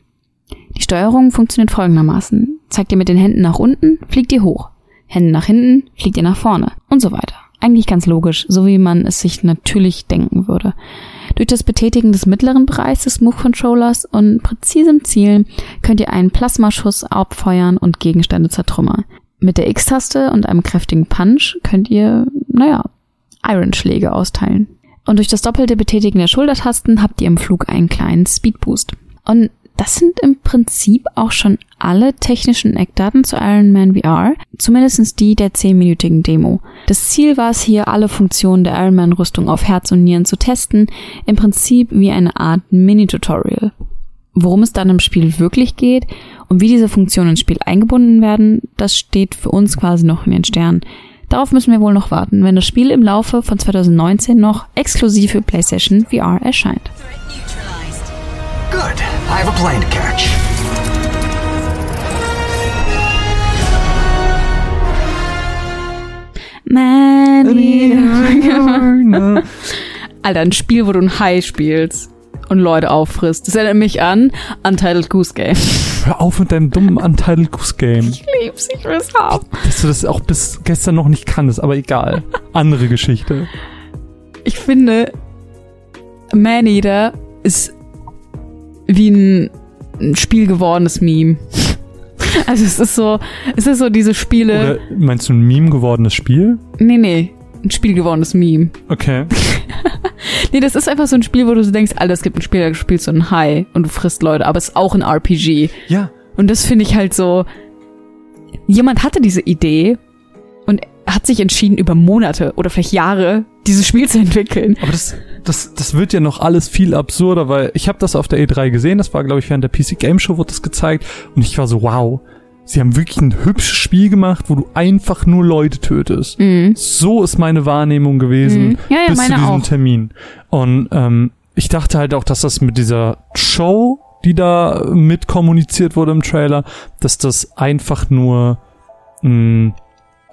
Speaker 2: Die Steuerung funktioniert folgendermaßen. Zeigt ihr mit den Händen nach unten, fliegt ihr hoch. Hände nach hinten, fliegt ihr nach vorne und so weiter. Eigentlich ganz logisch, so wie man es sich natürlich denken würde. Durch das Betätigen des mittleren Bereichs des Move Controllers und präzisem Zielen könnt ihr einen Plasmaschuss abfeuern und Gegenstände zertrümmern. Mit der X-Taste und einem kräftigen Punch könnt ihr, naja, Iron-Schläge austeilen. Und durch das doppelte Betätigen der Schultertasten habt ihr im Flug einen kleinen Speedboost. Und das sind im Prinzip auch schon alle technischen Eckdaten zu Iron Man VR, zumindest die der 10-minütigen Demo. Das Ziel war es hier, alle Funktionen der Iron Man Rüstung auf Herz und Nieren zu testen, im Prinzip wie eine Art Mini-Tutorial. Worum es dann im Spiel wirklich geht und wie diese Funktionen ins Spiel eingebunden werden, das steht für uns quasi noch in den Sternen. Darauf müssen wir wohl noch warten, wenn das Spiel im Laufe von 2019 noch exklusiv für PlayStation VR erscheint.
Speaker 7: Good. I have a plane to catch.
Speaker 2: Man Alter, ein Spiel, wo du ein Hai spielst und Leute auffrisst. Das erinnert mich an Untitled Goose Game.
Speaker 1: Hör auf mit deinem dummen Untitled Goose Game.
Speaker 2: Ich lieb's, ich will's haben.
Speaker 1: Dass du das auch bis gestern noch nicht kanntest, aber egal. Andere Geschichte.
Speaker 2: Ich finde, Maneater ist wie ein, ein Spiel gewordenes Meme. Also es ist so, es ist so diese Spiele.
Speaker 1: Oder meinst du ein Meme gewordenes Spiel?
Speaker 2: Nee, nee, ein Spiel gewordenes Meme.
Speaker 1: Okay.
Speaker 2: Nee, das ist einfach so ein Spiel, wo du so denkst, Alter, es gibt ein Spiel, da spielst du ein Hai und du frisst Leute, aber es ist auch ein RPG.
Speaker 1: Ja.
Speaker 2: Und das finde ich halt so, jemand hatte diese Idee und hat sich entschieden, über Monate oder vielleicht Jahre dieses Spiel zu entwickeln.
Speaker 1: Aber das, das, das wird ja noch alles viel absurder, weil ich habe das auf der E3 gesehen, das war, glaube ich, während der PC Game Show wurde das gezeigt und ich war so, wow, sie haben wirklich ein hübsches Spiel gemacht, wo du einfach nur Leute tötest. So ist meine Wahrnehmung gewesen
Speaker 2: Mhm. Ja, ja,
Speaker 1: bis zu diesem
Speaker 2: auch.
Speaker 1: Termin. Und ähm, ich dachte halt auch, dass das mit dieser Show, die da mit kommuniziert wurde im Trailer, dass das einfach nur mh,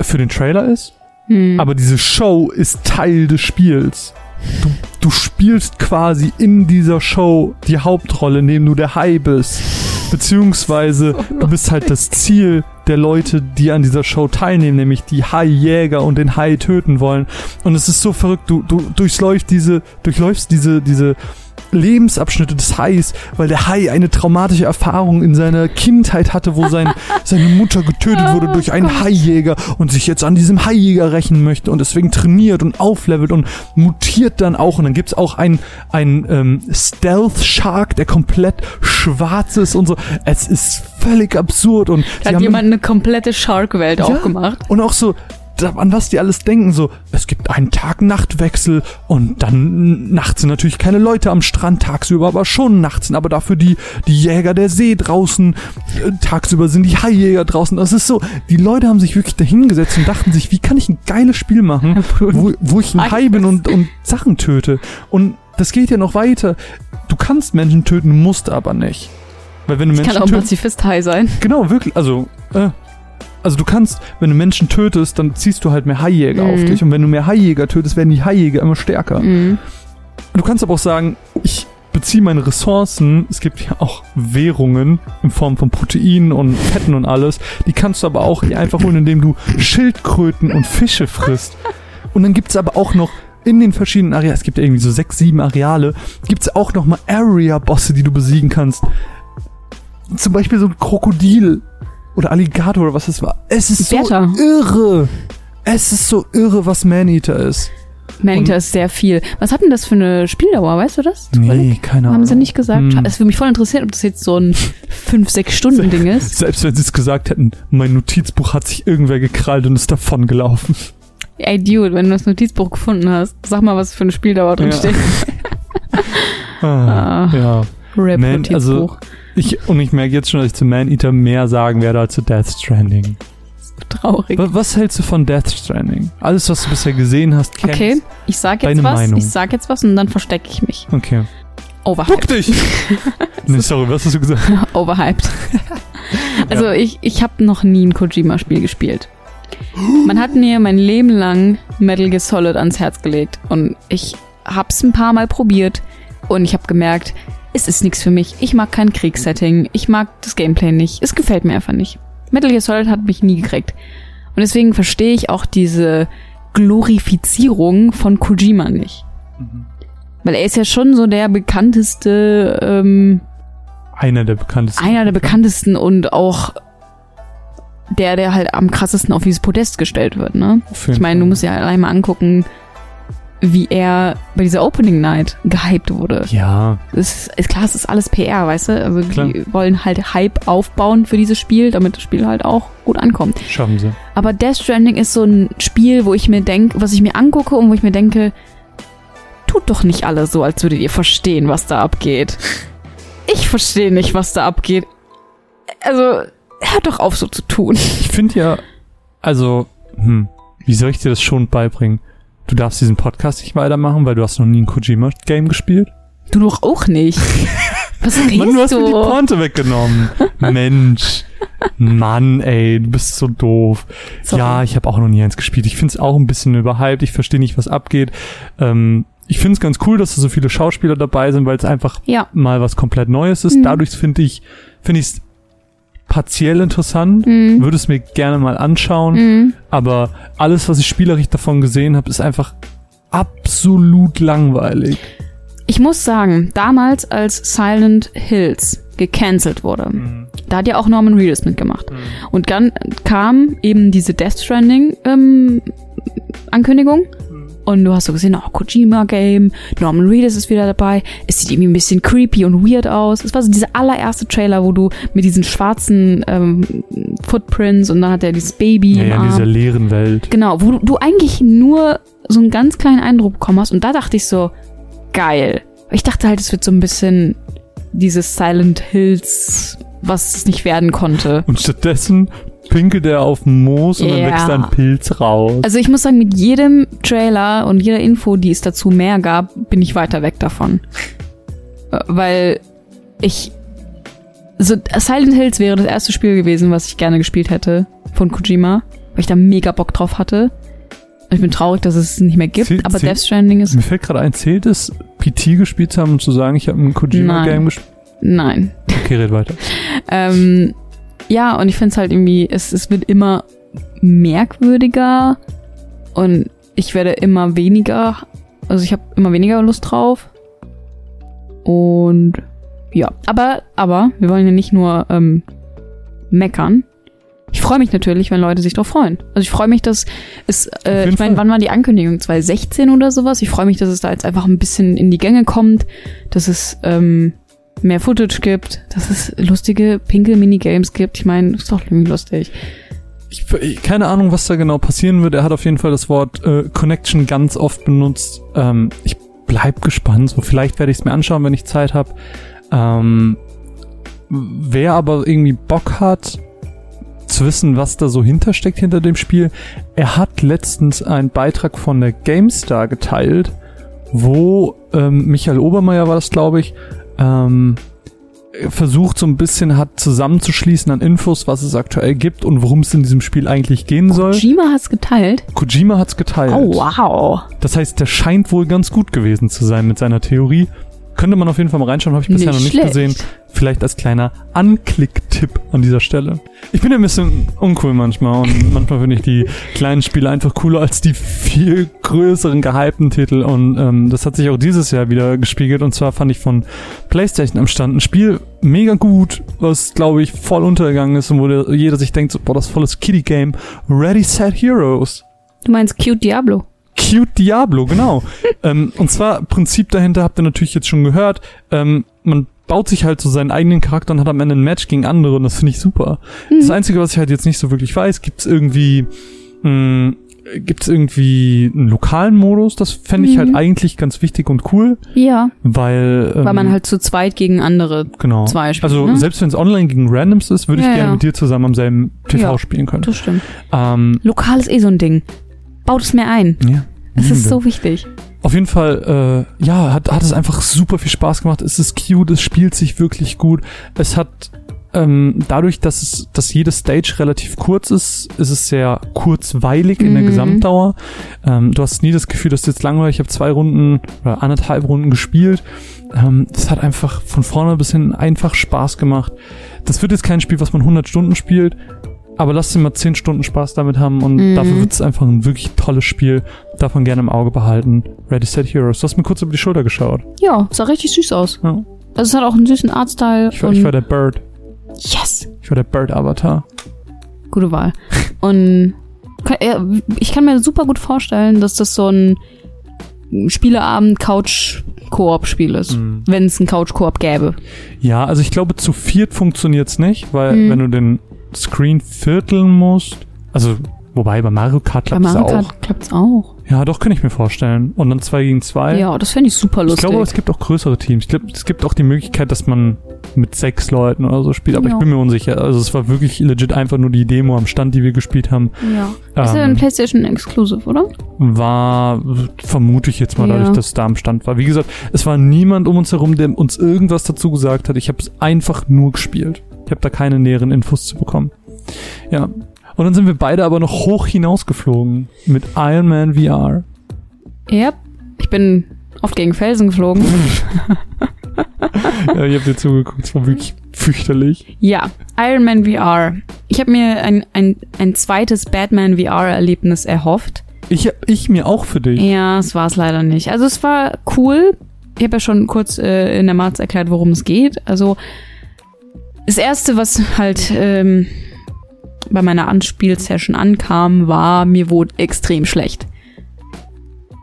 Speaker 1: für den Trailer ist.
Speaker 2: Hm.
Speaker 1: Aber diese Show ist Teil des Spiels. Du, du spielst quasi in dieser Show die Hauptrolle, indem du der Hai bist. Beziehungsweise du bist halt das Ziel der Leute, die an dieser Show teilnehmen, nämlich die Hai-Jäger und den Hai töten wollen. Und es ist so verrückt, du, du durchläufst diese, durchläufst diese, diese Lebensabschnitte des Hais, weil der Hai eine traumatische Erfahrung in seiner Kindheit hatte, wo sein, seine Mutter getötet wurde durch einen Haijäger und sich jetzt an diesem Haijäger rächen möchte und deswegen trainiert und auflevelt und mutiert dann auch. Und dann gibt's auch einen, einen ähm, Stealth Shark, der komplett schwarz ist und so. Es ist völlig absurd und
Speaker 2: Da hat jemand eine komplette Shark-Welt aufgemacht.
Speaker 1: und auch so, an was die alles denken, so, es gibt einen Tag-Nacht-Wechsel und dann nachts sind natürlich keine Leute am Strand, tagsüber aber schon nachts sind aber dafür die, die Jäger der See draußen, äh, tagsüber sind die Haijäger draußen. Das ist so, die Leute haben sich wirklich dahingesetzt und dachten sich, wie kann ich ein geiles Spiel machen, wo, wo ich ein Hai bin und, und Sachen töte. Und das geht ja noch weiter. Du kannst Menschen töten, musst aber nicht. Weil wenn du
Speaker 2: Ich kann
Speaker 1: Menschen
Speaker 2: auch ein Pazifist high sein.
Speaker 1: Genau, wirklich. Also, äh, also du kannst, wenn du Menschen tötest, dann ziehst du halt mehr Haijäger auf
Speaker 2: Mhm.
Speaker 1: dich. Und wenn du mehr Haijäger tötest, werden die Haijäger immer stärker.
Speaker 2: Mhm.
Speaker 1: Du kannst aber auch sagen, ich beziehe meine Ressourcen, es gibt ja auch Währungen in Form von Proteinen und Fetten und alles, die kannst du aber auch hier einfach holen, indem du Schildkröten und Fische frisst. Und dann gibt's aber auch noch in den verschiedenen Arealen, es gibt ja irgendwie so sechs, sieben Areale, gibt's auch noch mal Area-Bosse, die du besiegen kannst. Zum Beispiel so ein Krokodil oder Alligator oder was es war. Es ist
Speaker 2: Bertha.
Speaker 1: so irre. Es ist so irre, was Maneater ist.
Speaker 2: Maneater ist sehr viel. Was hat denn das für eine Spieldauer, weißt du das?
Speaker 1: Nee, keine Ahnung.
Speaker 2: Haben sie nicht gesagt.
Speaker 1: Hm.
Speaker 2: Es würde mich voll interessieren, ob das jetzt so ein 5-6-Stunden-Ding ist.
Speaker 1: Selbst wenn sie es gesagt hätten, mein Notizbuch hat sich irgendwer gekrallt und ist davon gelaufen.
Speaker 2: Ey, Dude, wenn du das Notizbuch gefunden hast, sag mal, was für eine Spieldauer drin
Speaker 1: Ja.
Speaker 2: steht.
Speaker 1: Ah,
Speaker 2: Ah.
Speaker 1: ja.
Speaker 2: Rap
Speaker 1: Man, also ich und ich merke jetzt schon, dass ich zu Man-Eater mehr sagen werde als zu Death Stranding.
Speaker 2: Traurig.
Speaker 1: Was, was hältst du von Death Stranding? Alles, was du bisher gesehen hast, kennst.
Speaker 2: Okay, ich sag jetzt
Speaker 1: Deine
Speaker 2: was,
Speaker 1: Meinung.
Speaker 2: ich sag jetzt was und dann verstecke ich mich.
Speaker 1: Okay.
Speaker 2: Overhyped.
Speaker 1: Duck dich! nee, sorry, was hast du gesagt?
Speaker 2: Overhyped. also ich, ich habe noch nie ein Kojima-Spiel gespielt. Man hat mir mein Leben lang Metal Gear Solid ans Herz gelegt und ich hab's ein paar Mal probiert und ich habe gemerkt, es ist nichts für mich. Ich mag kein Kriegssetting, ich mag das Gameplay nicht, es gefällt mir einfach nicht. Metal Gear Solid hat mich nie gekriegt. Und deswegen verstehe ich auch diese Glorifizierung von Kojima nicht. Weil er ist ja schon so der bekannteste ähm,
Speaker 1: Einer der bekanntesten.
Speaker 2: einer der bekanntesten und auch der, der halt am krassesten auf dieses Podest gestellt wird, ne? Ich meine, du musst ja allein mal angucken, wie er bei dieser Opening Night gehypt wurde.
Speaker 1: Ja,
Speaker 2: Es ist, klar, es ist alles PR, weißt du? Also
Speaker 1: Klar.
Speaker 2: die wollen halt Hype aufbauen für dieses Spiel, damit das Spiel halt auch gut ankommt.
Speaker 1: schaffen sie.
Speaker 2: Aber Death Stranding ist so ein Spiel, wo ich mir denke, was ich mir angucke und wo ich mir denke, tut doch nicht alle so, als würdet ihr verstehen, was da abgeht. Ich verstehe nicht, was da abgeht. Also, hört doch auf, so zu tun.
Speaker 1: Ich finde ja, also, hm, wie soll ich dir das schon beibringen? Du darfst diesen Podcast nicht weitermachen, weil du hast noch nie ein Kojima-Game gespielt.
Speaker 2: Du doch auch nicht. Was redest
Speaker 1: Mann, du hast
Speaker 2: du?
Speaker 1: mir die Pointe weggenommen. Mensch. Mann, ey, du bist so doof.
Speaker 2: Sorry.
Speaker 1: Ja, ich habe auch noch nie eins gespielt. Ich finde es auch ein bisschen überhyped. Ich verstehe nicht, was abgeht. Ähm, ich finde es ganz cool, dass da so viele Schauspieler dabei sind, weil es einfach
Speaker 2: Ja.
Speaker 1: mal was komplett Neues ist.
Speaker 2: Mhm.
Speaker 1: Dadurch finde ich finde ich es partiell interessant.
Speaker 2: Mhm.
Speaker 1: Würde es mir gerne mal anschauen.
Speaker 2: Mhm.
Speaker 1: Aber alles, was ich spielerisch davon gesehen habe, ist einfach absolut langweilig.
Speaker 2: Ich muss sagen, damals, als Silent Hills gecancelt wurde, da hat ja auch Norman Reedus mitgemacht. Und dann kam eben diese Death Stranding ähm, Ankündigung. Und du hast so gesehen, oh, Kojima-Game, Norman Reedus ist wieder dabei. Es sieht irgendwie ein bisschen creepy und weird aus. Es war so dieser allererste Trailer, wo du mit diesen schwarzen ähm, Footprints und dann hat er dieses Baby
Speaker 1: Ja,
Speaker 2: im
Speaker 1: ja, in
Speaker 2: Arm.
Speaker 1: dieser leeren Welt.
Speaker 2: Genau, wo du, du eigentlich nur so einen ganz kleinen Eindruck bekommen hast. Und da dachte ich so, geil. Ich dachte halt, es wird so ein bisschen dieses Silent Hills, was es nicht werden konnte.
Speaker 1: Und stattdessen pinkelt er auf den Moos und dann
Speaker 2: Ja.
Speaker 1: wächst da ein Pilz raus.
Speaker 2: Also ich muss sagen, mit jedem Trailer und jeder Info, die es dazu mehr gab, bin ich weiter weg davon. Äh, Weil ich... So, Silent Hills wäre das erste Spiel gewesen, was ich gerne gespielt hätte von Kojima, weil ich da mega Bock drauf hatte. Und Ich bin traurig, dass es es nicht mehr gibt,
Speaker 1: Zählt-
Speaker 2: aber
Speaker 1: zählt-
Speaker 2: Death Stranding ist...
Speaker 1: Mir fällt gerade ein, zählt es, PT gespielt zu haben und zu sagen, ich habe ein Kojima-Game gespielt?
Speaker 2: Nein.
Speaker 1: Okay, red weiter.
Speaker 2: Ähm, ja, und ich finde es halt irgendwie, es, es wird immer merkwürdiger und ich werde immer weniger, also ich habe immer weniger Lust drauf. Und ja, aber, aber wir wollen ja nicht nur ähm, meckern. Ich freue mich natürlich, wenn Leute sich drauf freuen. Also ich freue mich, dass es, äh, ich meine, wann war die Ankündigung? 2016 oder sowas? Ich freue mich, dass es da jetzt einfach ein bisschen in die Gänge kommt, dass es ähm, mehr Footage gibt, dass es lustige Pinkel-Minigames gibt. Ich meine, ist doch irgendwie lustig.
Speaker 1: ich, ich, keine Ahnung, was da genau passieren wird. Er hat auf jeden Fall das Wort äh, Connection ganz oft benutzt. Ähm, ich bleib gespannt. So, vielleicht werde ich es mir anschauen, wenn ich Zeit habe. Ähm, wer aber irgendwie Bock hat, zu wissen, was da so hintersteckt hinter dem Spiel. Er hat letztens einen Beitrag von der GameStar geteilt, wo ähm, Michael Obermeier war das, glaube ich, ähm, versucht so ein bisschen hat zusammenzuschließen an Infos, was es aktuell gibt und worum es in diesem Spiel eigentlich gehen soll.
Speaker 2: Kojima hat's geteilt.
Speaker 1: Kojima hat's geteilt.
Speaker 2: Oh wow.
Speaker 1: Das heißt, der scheint wohl ganz gut gewesen zu sein mit seiner Theorie. Könnte man auf jeden Fall mal reinschauen, habe ich bisher
Speaker 2: Nicht
Speaker 1: noch nicht
Speaker 2: schlecht.
Speaker 1: gesehen. Vielleicht als kleiner Anklick-Tipp an dieser Stelle. Ich bin ein bisschen uncool manchmal und manchmal finde ich die kleinen Spiele einfach cooler als die viel größeren gehypten Titel und ähm, das hat sich auch dieses Jahr wieder gespiegelt und zwar fand ich von PlayStation am Stand ein Spiel mega gut, was glaube ich voll untergegangen ist und wo der, jeder sich denkt, so, boah, das volles Kiddie-Game. Ready, Set, Heroes.
Speaker 2: Du meinst Cute Diablo.
Speaker 1: Cute Diablo, genau. ähm, und zwar, Prinzip dahinter habt ihr natürlich jetzt schon gehört. Ähm, man baut sich halt so seinen eigenen Charakter und hat am Ende ein Match gegen andere und das finde ich super. Das Einzige, was ich halt jetzt nicht so wirklich weiß, gibt's irgendwie, mh, gibt's irgendwie einen lokalen Modus? Das fände ich halt eigentlich ganz wichtig und cool,
Speaker 2: Ja.
Speaker 1: weil, ähm,
Speaker 2: Weil man halt zu zweit gegen andere
Speaker 1: genau.
Speaker 2: zwei spielt.
Speaker 1: Also
Speaker 2: ne?
Speaker 1: selbst wenn es online gegen Randoms ist, würde ich
Speaker 2: Ja,
Speaker 1: gerne
Speaker 2: ja.
Speaker 1: mit dir zusammen am selben TV
Speaker 2: Ja.
Speaker 1: spielen können.
Speaker 2: Das stimmt.
Speaker 1: Ähm,
Speaker 2: Lokal ist eh so ein Ding. Baut es mir ein.
Speaker 1: ja.
Speaker 2: Es ist so wichtig.
Speaker 1: Auf jeden Fall, äh, ja, hat, hat es einfach super viel Spaß gemacht. Es ist cute, es spielt sich wirklich gut. Es hat ähm, dadurch, dass es, dass jede Stage relativ kurz ist, ist es sehr kurzweilig in der
Speaker 2: Mhm.
Speaker 1: Gesamtdauer. Ähm, du hast nie das Gefühl, dass du jetzt langweilig. Ich habe zwei Runden oder anderthalb Runden gespielt. Ähm, das hat einfach von vorne bis hin einfach Spaß gemacht. Das wird jetzt kein Spiel, was man 100 Stunden spielt. Aber lass dir mal 10 Stunden Spaß damit haben und
Speaker 2: Mhm.
Speaker 1: dafür wird es einfach ein wirklich tolles Spiel. Man gerne im Auge behalten. Ready, Set, Heroes. Du hast mir kurz über die Schulter geschaut.
Speaker 2: Ja, sah richtig süß aus.
Speaker 1: Ja.
Speaker 2: Also es hat auch einen süßen Artstyle.
Speaker 1: Ich war, ich war der Bird.
Speaker 2: yes!
Speaker 1: Ich war der Bird-Avatar.
Speaker 2: Gute Wahl. Und ich kann mir super gut vorstellen, dass das so ein Spieleabend-Couch-Koop-Spiel ist.
Speaker 1: Mhm.
Speaker 2: Wenn es einen Couch-Koop gäbe.
Speaker 1: Ja, also ich glaube, zu viert funktioniert's nicht, weil
Speaker 2: Mhm.
Speaker 1: wenn du den Screen vierteln musst, also wobei bei Mario Kart klappt es
Speaker 2: Mario
Speaker 1: auch.
Speaker 2: Kart auch.
Speaker 1: Ja, doch, kann ich mir vorstellen. Und dann zwei gegen zwei.
Speaker 2: Ja, das fände ich super
Speaker 1: ich
Speaker 2: lustig.
Speaker 1: glaube, es gibt auch größere Teams. Ich glaube, es gibt auch die Möglichkeit, dass man mit sechs Leuten oder so spielt, aber
Speaker 2: Ja.
Speaker 1: ich bin mir unsicher. Also es war wirklich legit einfach nur die Demo am Stand, die wir gespielt haben.
Speaker 2: ja. Ist ja
Speaker 1: Ähm,
Speaker 2: ein PlayStation Exclusive, oder?
Speaker 1: war, vermute ich jetzt mal
Speaker 2: Ja.
Speaker 1: dadurch, dass es da am Stand war. Wie gesagt, es war niemand um uns herum, der uns irgendwas dazu gesagt hat. Ich habe es einfach nur gespielt. Ich habe da keine näheren Infos zu bekommen. Ja. Und dann sind wir beide aber noch hoch hinausgeflogen mit Iron Man VR.
Speaker 2: Ja. Ich bin oft gegen Felsen geflogen.
Speaker 1: ja, ich habe dir zugeguckt, es war wirklich fürchterlich.
Speaker 2: ja, Iron Man VR. Ich habe mir ein, ein, ein zweites Batman VR-Erlebnis erhofft.
Speaker 1: Ich, ich mir auch für dich.
Speaker 2: Ja, es war es leider nicht. Also es war cool. Ich habe ja schon kurz äh, in der Marz erklärt, worum es geht. Also das erste, was halt ähm, bei meiner Anspielsession ankam, war, mir wurde extrem schlecht.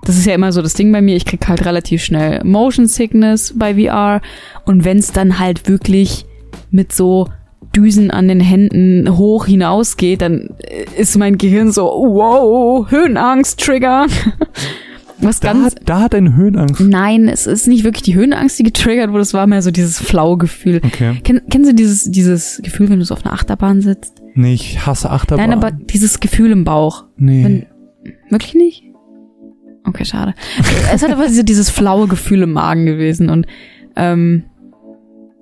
Speaker 2: Das ist ja immer so das Ding bei mir. Ich krieg halt relativ schnell Motion Sickness bei VR. Und wenn es dann halt wirklich mit so Düsen an den Händen hoch hinausgeht, dann äh, ist mein Gehirn so, wow, Höhenangst, Trigger. Was
Speaker 1: Da
Speaker 2: ganz.
Speaker 1: hat, da hat eine Höhenangst.
Speaker 2: Nein, es ist nicht wirklich die Höhenangst, die getriggert wurde, es war mehr so dieses flaue Gefühl.
Speaker 1: Okay.
Speaker 2: Ken, kennen Sie dieses, dieses Gefühl, wenn du so auf einer Achterbahn sitzt?
Speaker 1: Nee, ich hasse Achterbahn.
Speaker 2: Nein, aber dieses Gefühl im Bauch.
Speaker 1: nee.
Speaker 2: wenn- Wirklich nicht? Okay, schade. es hat aber diese, dieses flaue Gefühl im Magen gewesen und ähm,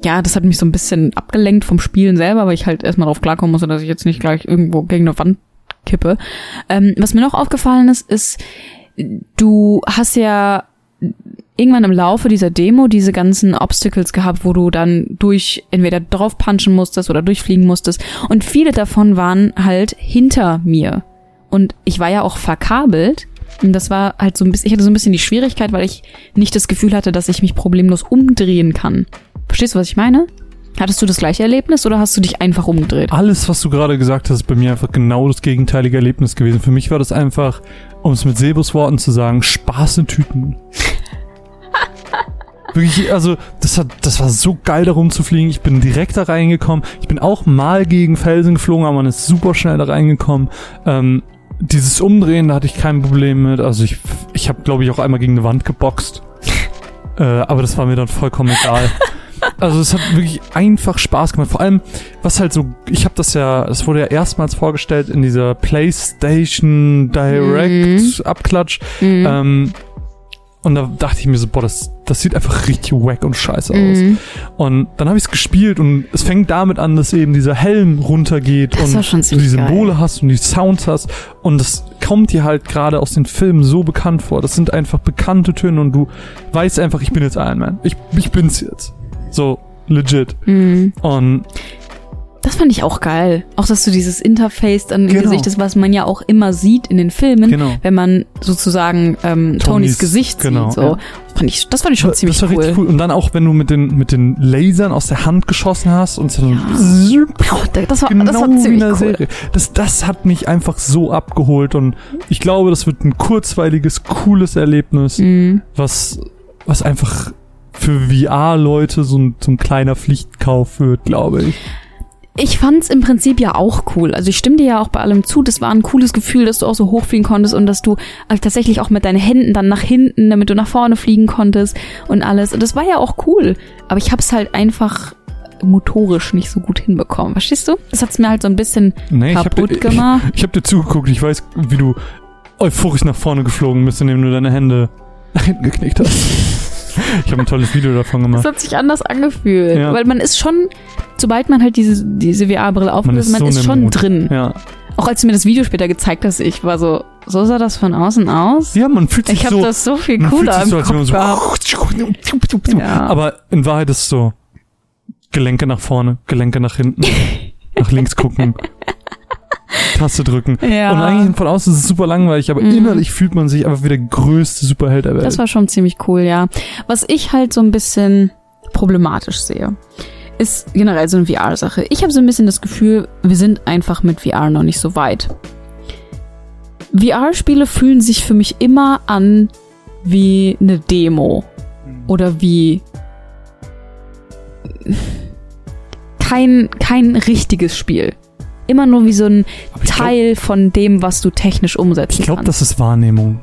Speaker 2: ja, das hat mich so ein bisschen abgelenkt vom Spielen selber, weil ich halt erstmal drauf klarkommen musste, dass ich jetzt nicht gleich irgendwo gegen eine Wand kippe. Ähm, was mir noch aufgefallen ist, ist, du hast ja irgendwann im Laufe dieser Demo diese ganzen Obstacles gehabt, wo du dann durch entweder drauf punchen musstest oder durchfliegen musstest. Und viele davon waren halt hinter mir. Und ich war ja auch verkabelt. Und das war halt so ein bisschen, ich hatte so ein bisschen die Schwierigkeit, weil ich nicht das Gefühl hatte, dass ich mich problemlos umdrehen kann. Verstehst du, was ich meine? Hattest du das gleiche Erlebnis oder hast du dich einfach umgedreht?
Speaker 1: Alles, was du gerade gesagt hast, ist bei mir einfach genau das gegenteilige Erlebnis gewesen. Für mich war das einfach, um es mit Sebus Worten zu sagen, Spaß in Tüten. Wirklich, also das hat, das war so geil, da rumzufliegen. Ich bin direkt da reingekommen. Ich bin auch mal gegen Felsen geflogen, aber man ist super schnell da reingekommen. Ähm, dieses Umdrehen, da hatte ich kein Problem mit. Also ich, ich habe, glaube ich, auch einmal gegen eine Wand geboxt. äh, aber das war mir dann vollkommen egal. Also es hat wirklich einfach Spaß gemacht. Vor allem, was halt so, ich habe das ja, es wurde ja erstmals vorgestellt in dieser PlayStation Direct Abklatsch. Ähm, und da dachte ich mir so, boah, das, das sieht einfach richtig wack und scheiße aus.
Speaker 2: Mhm.
Speaker 1: Und dann habe ich es gespielt und es fängt damit an, dass eben dieser Helm runtergeht
Speaker 2: Das
Speaker 1: und du die Symbole
Speaker 2: geil.
Speaker 1: hast und die Sounds hast. Und das kommt dir halt gerade aus den Filmen so bekannt vor. Das sind einfach bekannte Töne und du weißt einfach, ich bin jetzt Iron Man. Ich, ich bin's jetzt. So, legit.
Speaker 2: Mhm.
Speaker 1: Und
Speaker 2: Das fand ich auch geil. Auch, dass du dieses Interface dann im
Speaker 1: Genau.
Speaker 2: Gesicht ist, was man ja auch immer sieht in den Filmen,
Speaker 1: Genau.
Speaker 2: wenn man sozusagen ähm, Tonys,
Speaker 1: Tonys-
Speaker 2: Gesicht
Speaker 1: genau,
Speaker 2: sieht. So.
Speaker 1: ja.
Speaker 2: Fand ich, das fand ich schon
Speaker 1: das
Speaker 2: ziemlich
Speaker 1: war
Speaker 2: cool.
Speaker 1: richtig cool. Und dann auch, wenn du mit den, mit den Lasern aus der Hand geschossen hast und so
Speaker 2: Oh, das war,
Speaker 1: genau
Speaker 2: das war
Speaker 1: in
Speaker 2: ziemlich
Speaker 1: der
Speaker 2: cool.
Speaker 1: Serie. Das, das hat mich einfach so abgeholt und ich glaube, das wird ein kurzweiliges, cooles Erlebnis,
Speaker 2: Mhm.
Speaker 1: was, was einfach für VR-Leute so ein, so ein kleiner Pflichtkauf wird, glaube ich.
Speaker 2: Ich fand's im Prinzip ja auch cool. Also ich stimme dir ja auch bei allem zu. Das war ein cooles Gefühl, dass du auch so hochfliegen konntest und dass du äh, tatsächlich auch mit deinen Händen dann nach hinten, damit du nach vorne fliegen konntest und alles. Und das war ja auch cool. Aber ich hab's halt einfach motorisch nicht so gut hinbekommen. Verstehst du? Das hat's mir halt so ein bisschen
Speaker 1: Nee, ich hab
Speaker 2: kaputt gemacht.
Speaker 1: Ich, ich habe dir zugeguckt, ich weiß, wie du euphorisch nach vorne geflogen bist, indem du deine Hände nach hinten geknickt hast. Ich habe ein tolles Video davon
Speaker 2: Das
Speaker 1: gemacht.
Speaker 2: hat sich anders angefühlt.
Speaker 1: Ja.
Speaker 2: Weil man ist schon, sobald man halt diese, diese VR-Brille
Speaker 1: Man
Speaker 2: auflöst,
Speaker 1: ist
Speaker 2: man
Speaker 1: so
Speaker 2: ist schon
Speaker 1: Mut.
Speaker 2: drin.
Speaker 1: Ja.
Speaker 2: Auch als du mir das Video später gezeigt hast, ich war so, so sah das von außen aus.
Speaker 1: ja, man fühlt sich
Speaker 2: Ich habe
Speaker 1: so...
Speaker 2: das so viel
Speaker 1: man
Speaker 2: cooler im
Speaker 1: so, man so
Speaker 2: Ja.
Speaker 1: Aber in Wahrheit ist es so Gelenke nach vorne, Gelenke nach hinten, nach links gucken, Taste drücken.
Speaker 2: Ja.
Speaker 1: Und eigentlich von außen ist es super langweilig, aber
Speaker 2: Mhm.
Speaker 1: innerlich fühlt man sich einfach wie der größte Superheld der Welt.
Speaker 2: Das war schon ziemlich cool, ja. Was ich halt so ein bisschen problematisch sehe, ist generell so eine VR-Sache. Ich habe so ein bisschen das Gefühl, wir sind einfach mit VR noch nicht so weit. VR-Spiele fühlen sich für mich immer an wie eine Demo oder wie kein kein richtiges Spiel. Immer nur wie so ein
Speaker 1: ich glaub-
Speaker 2: Teil von dem, was du technisch umsetzen
Speaker 1: Ich glaube, das ist Wahrnehmung.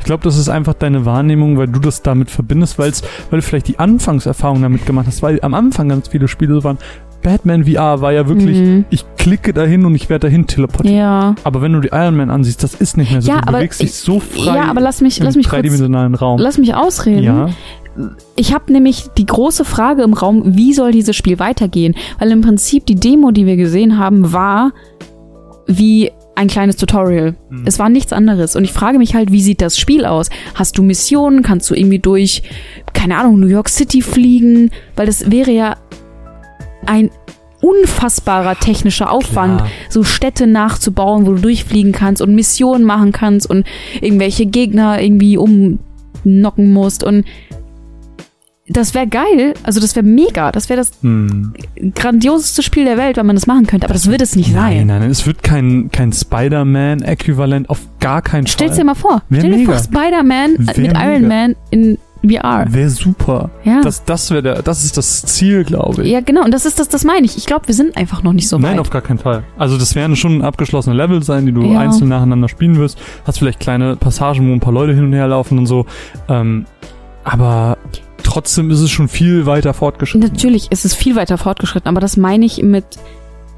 Speaker 1: Ich glaube, das ist einfach deine Wahrnehmung, weil du das damit verbindest, weil du vielleicht die Anfangserfahrung damit gemacht hast, weil am Anfang ganz viele Spiele so waren. Batman VR war ja wirklich,
Speaker 2: Mhm.
Speaker 1: ich klicke dahin und ich werde dahin teleportiert.
Speaker 2: ja.
Speaker 1: Aber wenn du die Iron Man ansiehst, das ist nicht mehr so.
Speaker 2: Ja,
Speaker 1: du
Speaker 2: aber
Speaker 1: bewegst dich
Speaker 2: ich-
Speaker 1: so frei
Speaker 2: Ja, aber lass mich,
Speaker 1: im
Speaker 2: lass mich kurz,
Speaker 1: dreidimensionalen Raum.
Speaker 2: lass mich ausreden.
Speaker 1: ja,
Speaker 2: Ich habe nämlich die große Frage im Raum, wie soll dieses Spiel weitergehen? Weil im Prinzip die Demo, die wir gesehen haben, war wie ein kleines Tutorial.
Speaker 1: Mhm.
Speaker 2: Es war nichts anderes. Und ich frage mich halt, wie sieht das Spiel aus? Hast du Missionen? Kannst du irgendwie durch, keine Ahnung, New York City fliegen? Weil das wäre ja ein unfassbarer technischer Aufwand,
Speaker 1: Klar.
Speaker 2: so Städte nachzubauen, wo du durchfliegen kannst und Missionen machen kannst und irgendwelche Gegner irgendwie umnocken musst und das wäre geil, also das wäre mega, das wäre das
Speaker 1: hm.
Speaker 2: grandioseste Spiel der Welt, wenn man das machen könnte, aber das, wird es nicht
Speaker 1: Nein,
Speaker 2: sein.
Speaker 1: nein, nein, es wird kein, kein Spider-Man-Äquivalent auf gar keinen
Speaker 2: Stell's
Speaker 1: Fall.
Speaker 2: dir mal vor,
Speaker 1: Wär
Speaker 2: stell dir
Speaker 1: mega.
Speaker 2: vor Spider-Man
Speaker 1: Wär
Speaker 2: mit Iron
Speaker 1: mega.
Speaker 2: Man in VR.
Speaker 1: Wäre super.
Speaker 2: Ja.
Speaker 1: Das, das wäre der, das ist das Ziel, glaube ich.
Speaker 2: ja, genau, und das ist das, das meine ich. Ich glaube, wir sind einfach noch nicht so
Speaker 1: Nein,
Speaker 2: weit.
Speaker 1: auf gar keinen Fall. Also das werden schon abgeschlossene Level sein, die du
Speaker 2: Ja.
Speaker 1: einzeln nacheinander spielen wirst. Hast vielleicht kleine Passagen, wo ein paar Leute hin und her laufen und so. Ähm, aber trotzdem ist es schon viel weiter fortgeschritten.
Speaker 2: Natürlich ist es viel weiter fortgeschritten, aber das meine ich mit,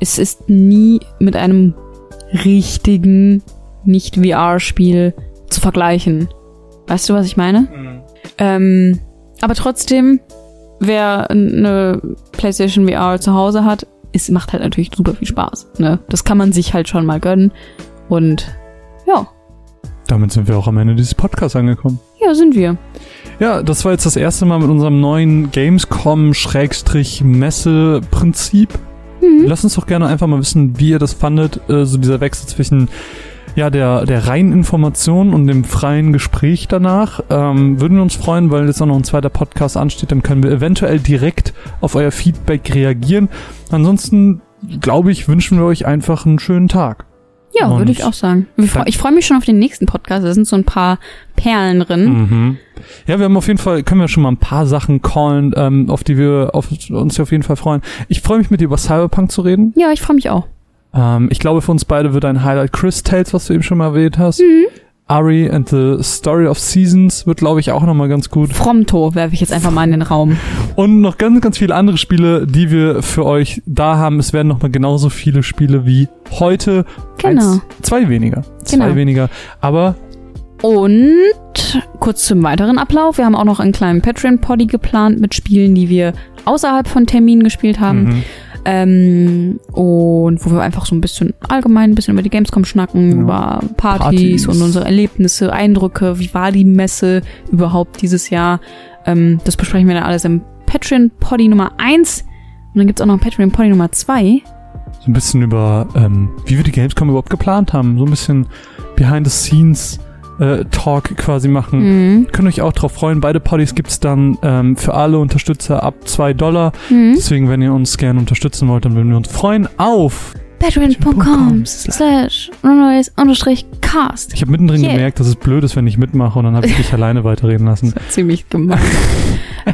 Speaker 2: es ist nie mit einem richtigen Nicht-VR-Spiel zu vergleichen. Weißt du, was ich meine? Ähm, aber trotzdem, wer eine PlayStation VR zu Hause hat, es macht halt natürlich super viel Spaß. Ne? Das kann man sich halt schon mal gönnen. Und ja,
Speaker 1: Damit sind wir auch am Ende dieses Podcasts angekommen.
Speaker 2: ja, sind wir.
Speaker 1: Ja, das war jetzt das erste Mal mit unserem neuen Gamescom-Messe-Prinzip.
Speaker 2: Mhm.
Speaker 1: Lasst uns doch gerne einfach mal wissen, wie ihr das fandet, äh, so dieser Wechsel zwischen ja, der, der reinen Information und dem freien Gespräch danach. Ähm, würden wir uns freuen, weil jetzt auch noch ein zweiter Podcast ansteht, dann können wir eventuell direkt auf euer Feedback reagieren. Ansonsten, glaube ich, wünschen wir euch einfach einen schönen Tag.
Speaker 2: Ja, würde ich auch sagen. Ich freue mich schon auf den nächsten Podcast. Da sind so ein paar Perlen drin.
Speaker 1: Mhm. Ja, wir haben auf jeden Fall, können wir schon mal ein paar Sachen callen, ähm, auf die wir auf, uns auf jeden Fall freuen. Ich freue mich mit dir über Cyberpunk zu reden.
Speaker 2: Ja, ich freue mich auch.
Speaker 1: Ähm, ich glaube, für uns beide wird ein Highlight Chris Tales, was du eben schon mal erwähnt hast.
Speaker 2: Mhm.
Speaker 1: Ari and the Story of Seasons wird, glaube ich, auch nochmal ganz gut.
Speaker 2: Fromto werfe ich jetzt einfach mal in den Raum.
Speaker 1: Und noch ganz, ganz viele andere Spiele, die wir für euch da haben. Es werden nochmal genauso viele Spiele wie heute.
Speaker 2: Genau.
Speaker 1: Zwei weniger. Zwei
Speaker 2: Genau.
Speaker 1: weniger. Aber
Speaker 2: Und kurz zum weiteren Ablauf. Wir haben auch noch einen kleinen Patreon-Poddy geplant mit Spielen, die wir außerhalb von Terminen gespielt haben.
Speaker 1: Mhm.
Speaker 2: Ähm, und wo wir einfach so ein bisschen allgemein ein bisschen über die Gamescom schnacken,
Speaker 1: Ja.
Speaker 2: über Partys,
Speaker 1: Partys.
Speaker 2: und unsere Erlebnisse, Eindrücke, wie war die Messe überhaupt dieses Jahr. Ähm, das besprechen wir dann alles im Patreon-Poddy Nummer 1. Und dann gibt's auch noch einen Patreon-Poddy Nummer 2.
Speaker 1: so ein bisschen über, ähm, wie wir die Gamescom überhaupt geplant haben. So ein bisschen behind the scenes äh, Talk quasi machen.
Speaker 2: Mhm.
Speaker 1: Könnt euch auch drauf freuen. Beide Partys gibt's dann ähm, für alle Unterstützer ab 2 Dollar.
Speaker 2: Mhm.
Speaker 1: Deswegen, wenn ihr uns gerne unterstützen wollt, dann würden wir uns freuen auf.
Speaker 2: Patreon.com slash unterstrich cast.
Speaker 1: Ich habe mittendrin
Speaker 2: Yeah.
Speaker 1: gemerkt, dass es blöd ist, wenn ich mitmache und dann habe ich dich alleine weiterreden lassen.
Speaker 2: Ziemlich gemein.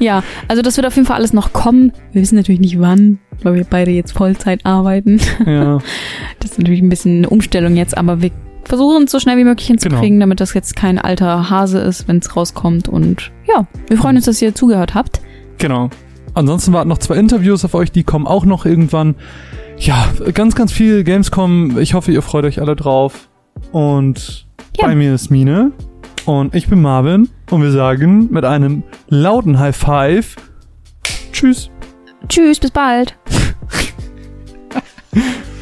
Speaker 2: ja, also das wird auf jeden Fall alles noch kommen. Wir wissen natürlich nicht wann, weil wir beide jetzt Vollzeit arbeiten.
Speaker 1: Ja,
Speaker 2: Das ist natürlich ein bisschen eine Umstellung jetzt, aber wir versuchen es so schnell wie möglich hinzukriegen, damit das jetzt kein alter Hase ist, wenn es rauskommt. Und ja, wir freuen uns, dass ihr zugehört habt.
Speaker 1: genau. Ansonsten warten noch zwei Interviews auf euch, die kommen auch noch irgendwann. Ja, ganz, ganz viel Gamescom. Ich hoffe, ihr freut euch alle drauf. Und
Speaker 2: Ja.
Speaker 1: bei mir ist Mine. Und ich bin Marvin. Und wir sagen mit einem lauten High Five Tschüss.
Speaker 2: Tschüss, bis bald.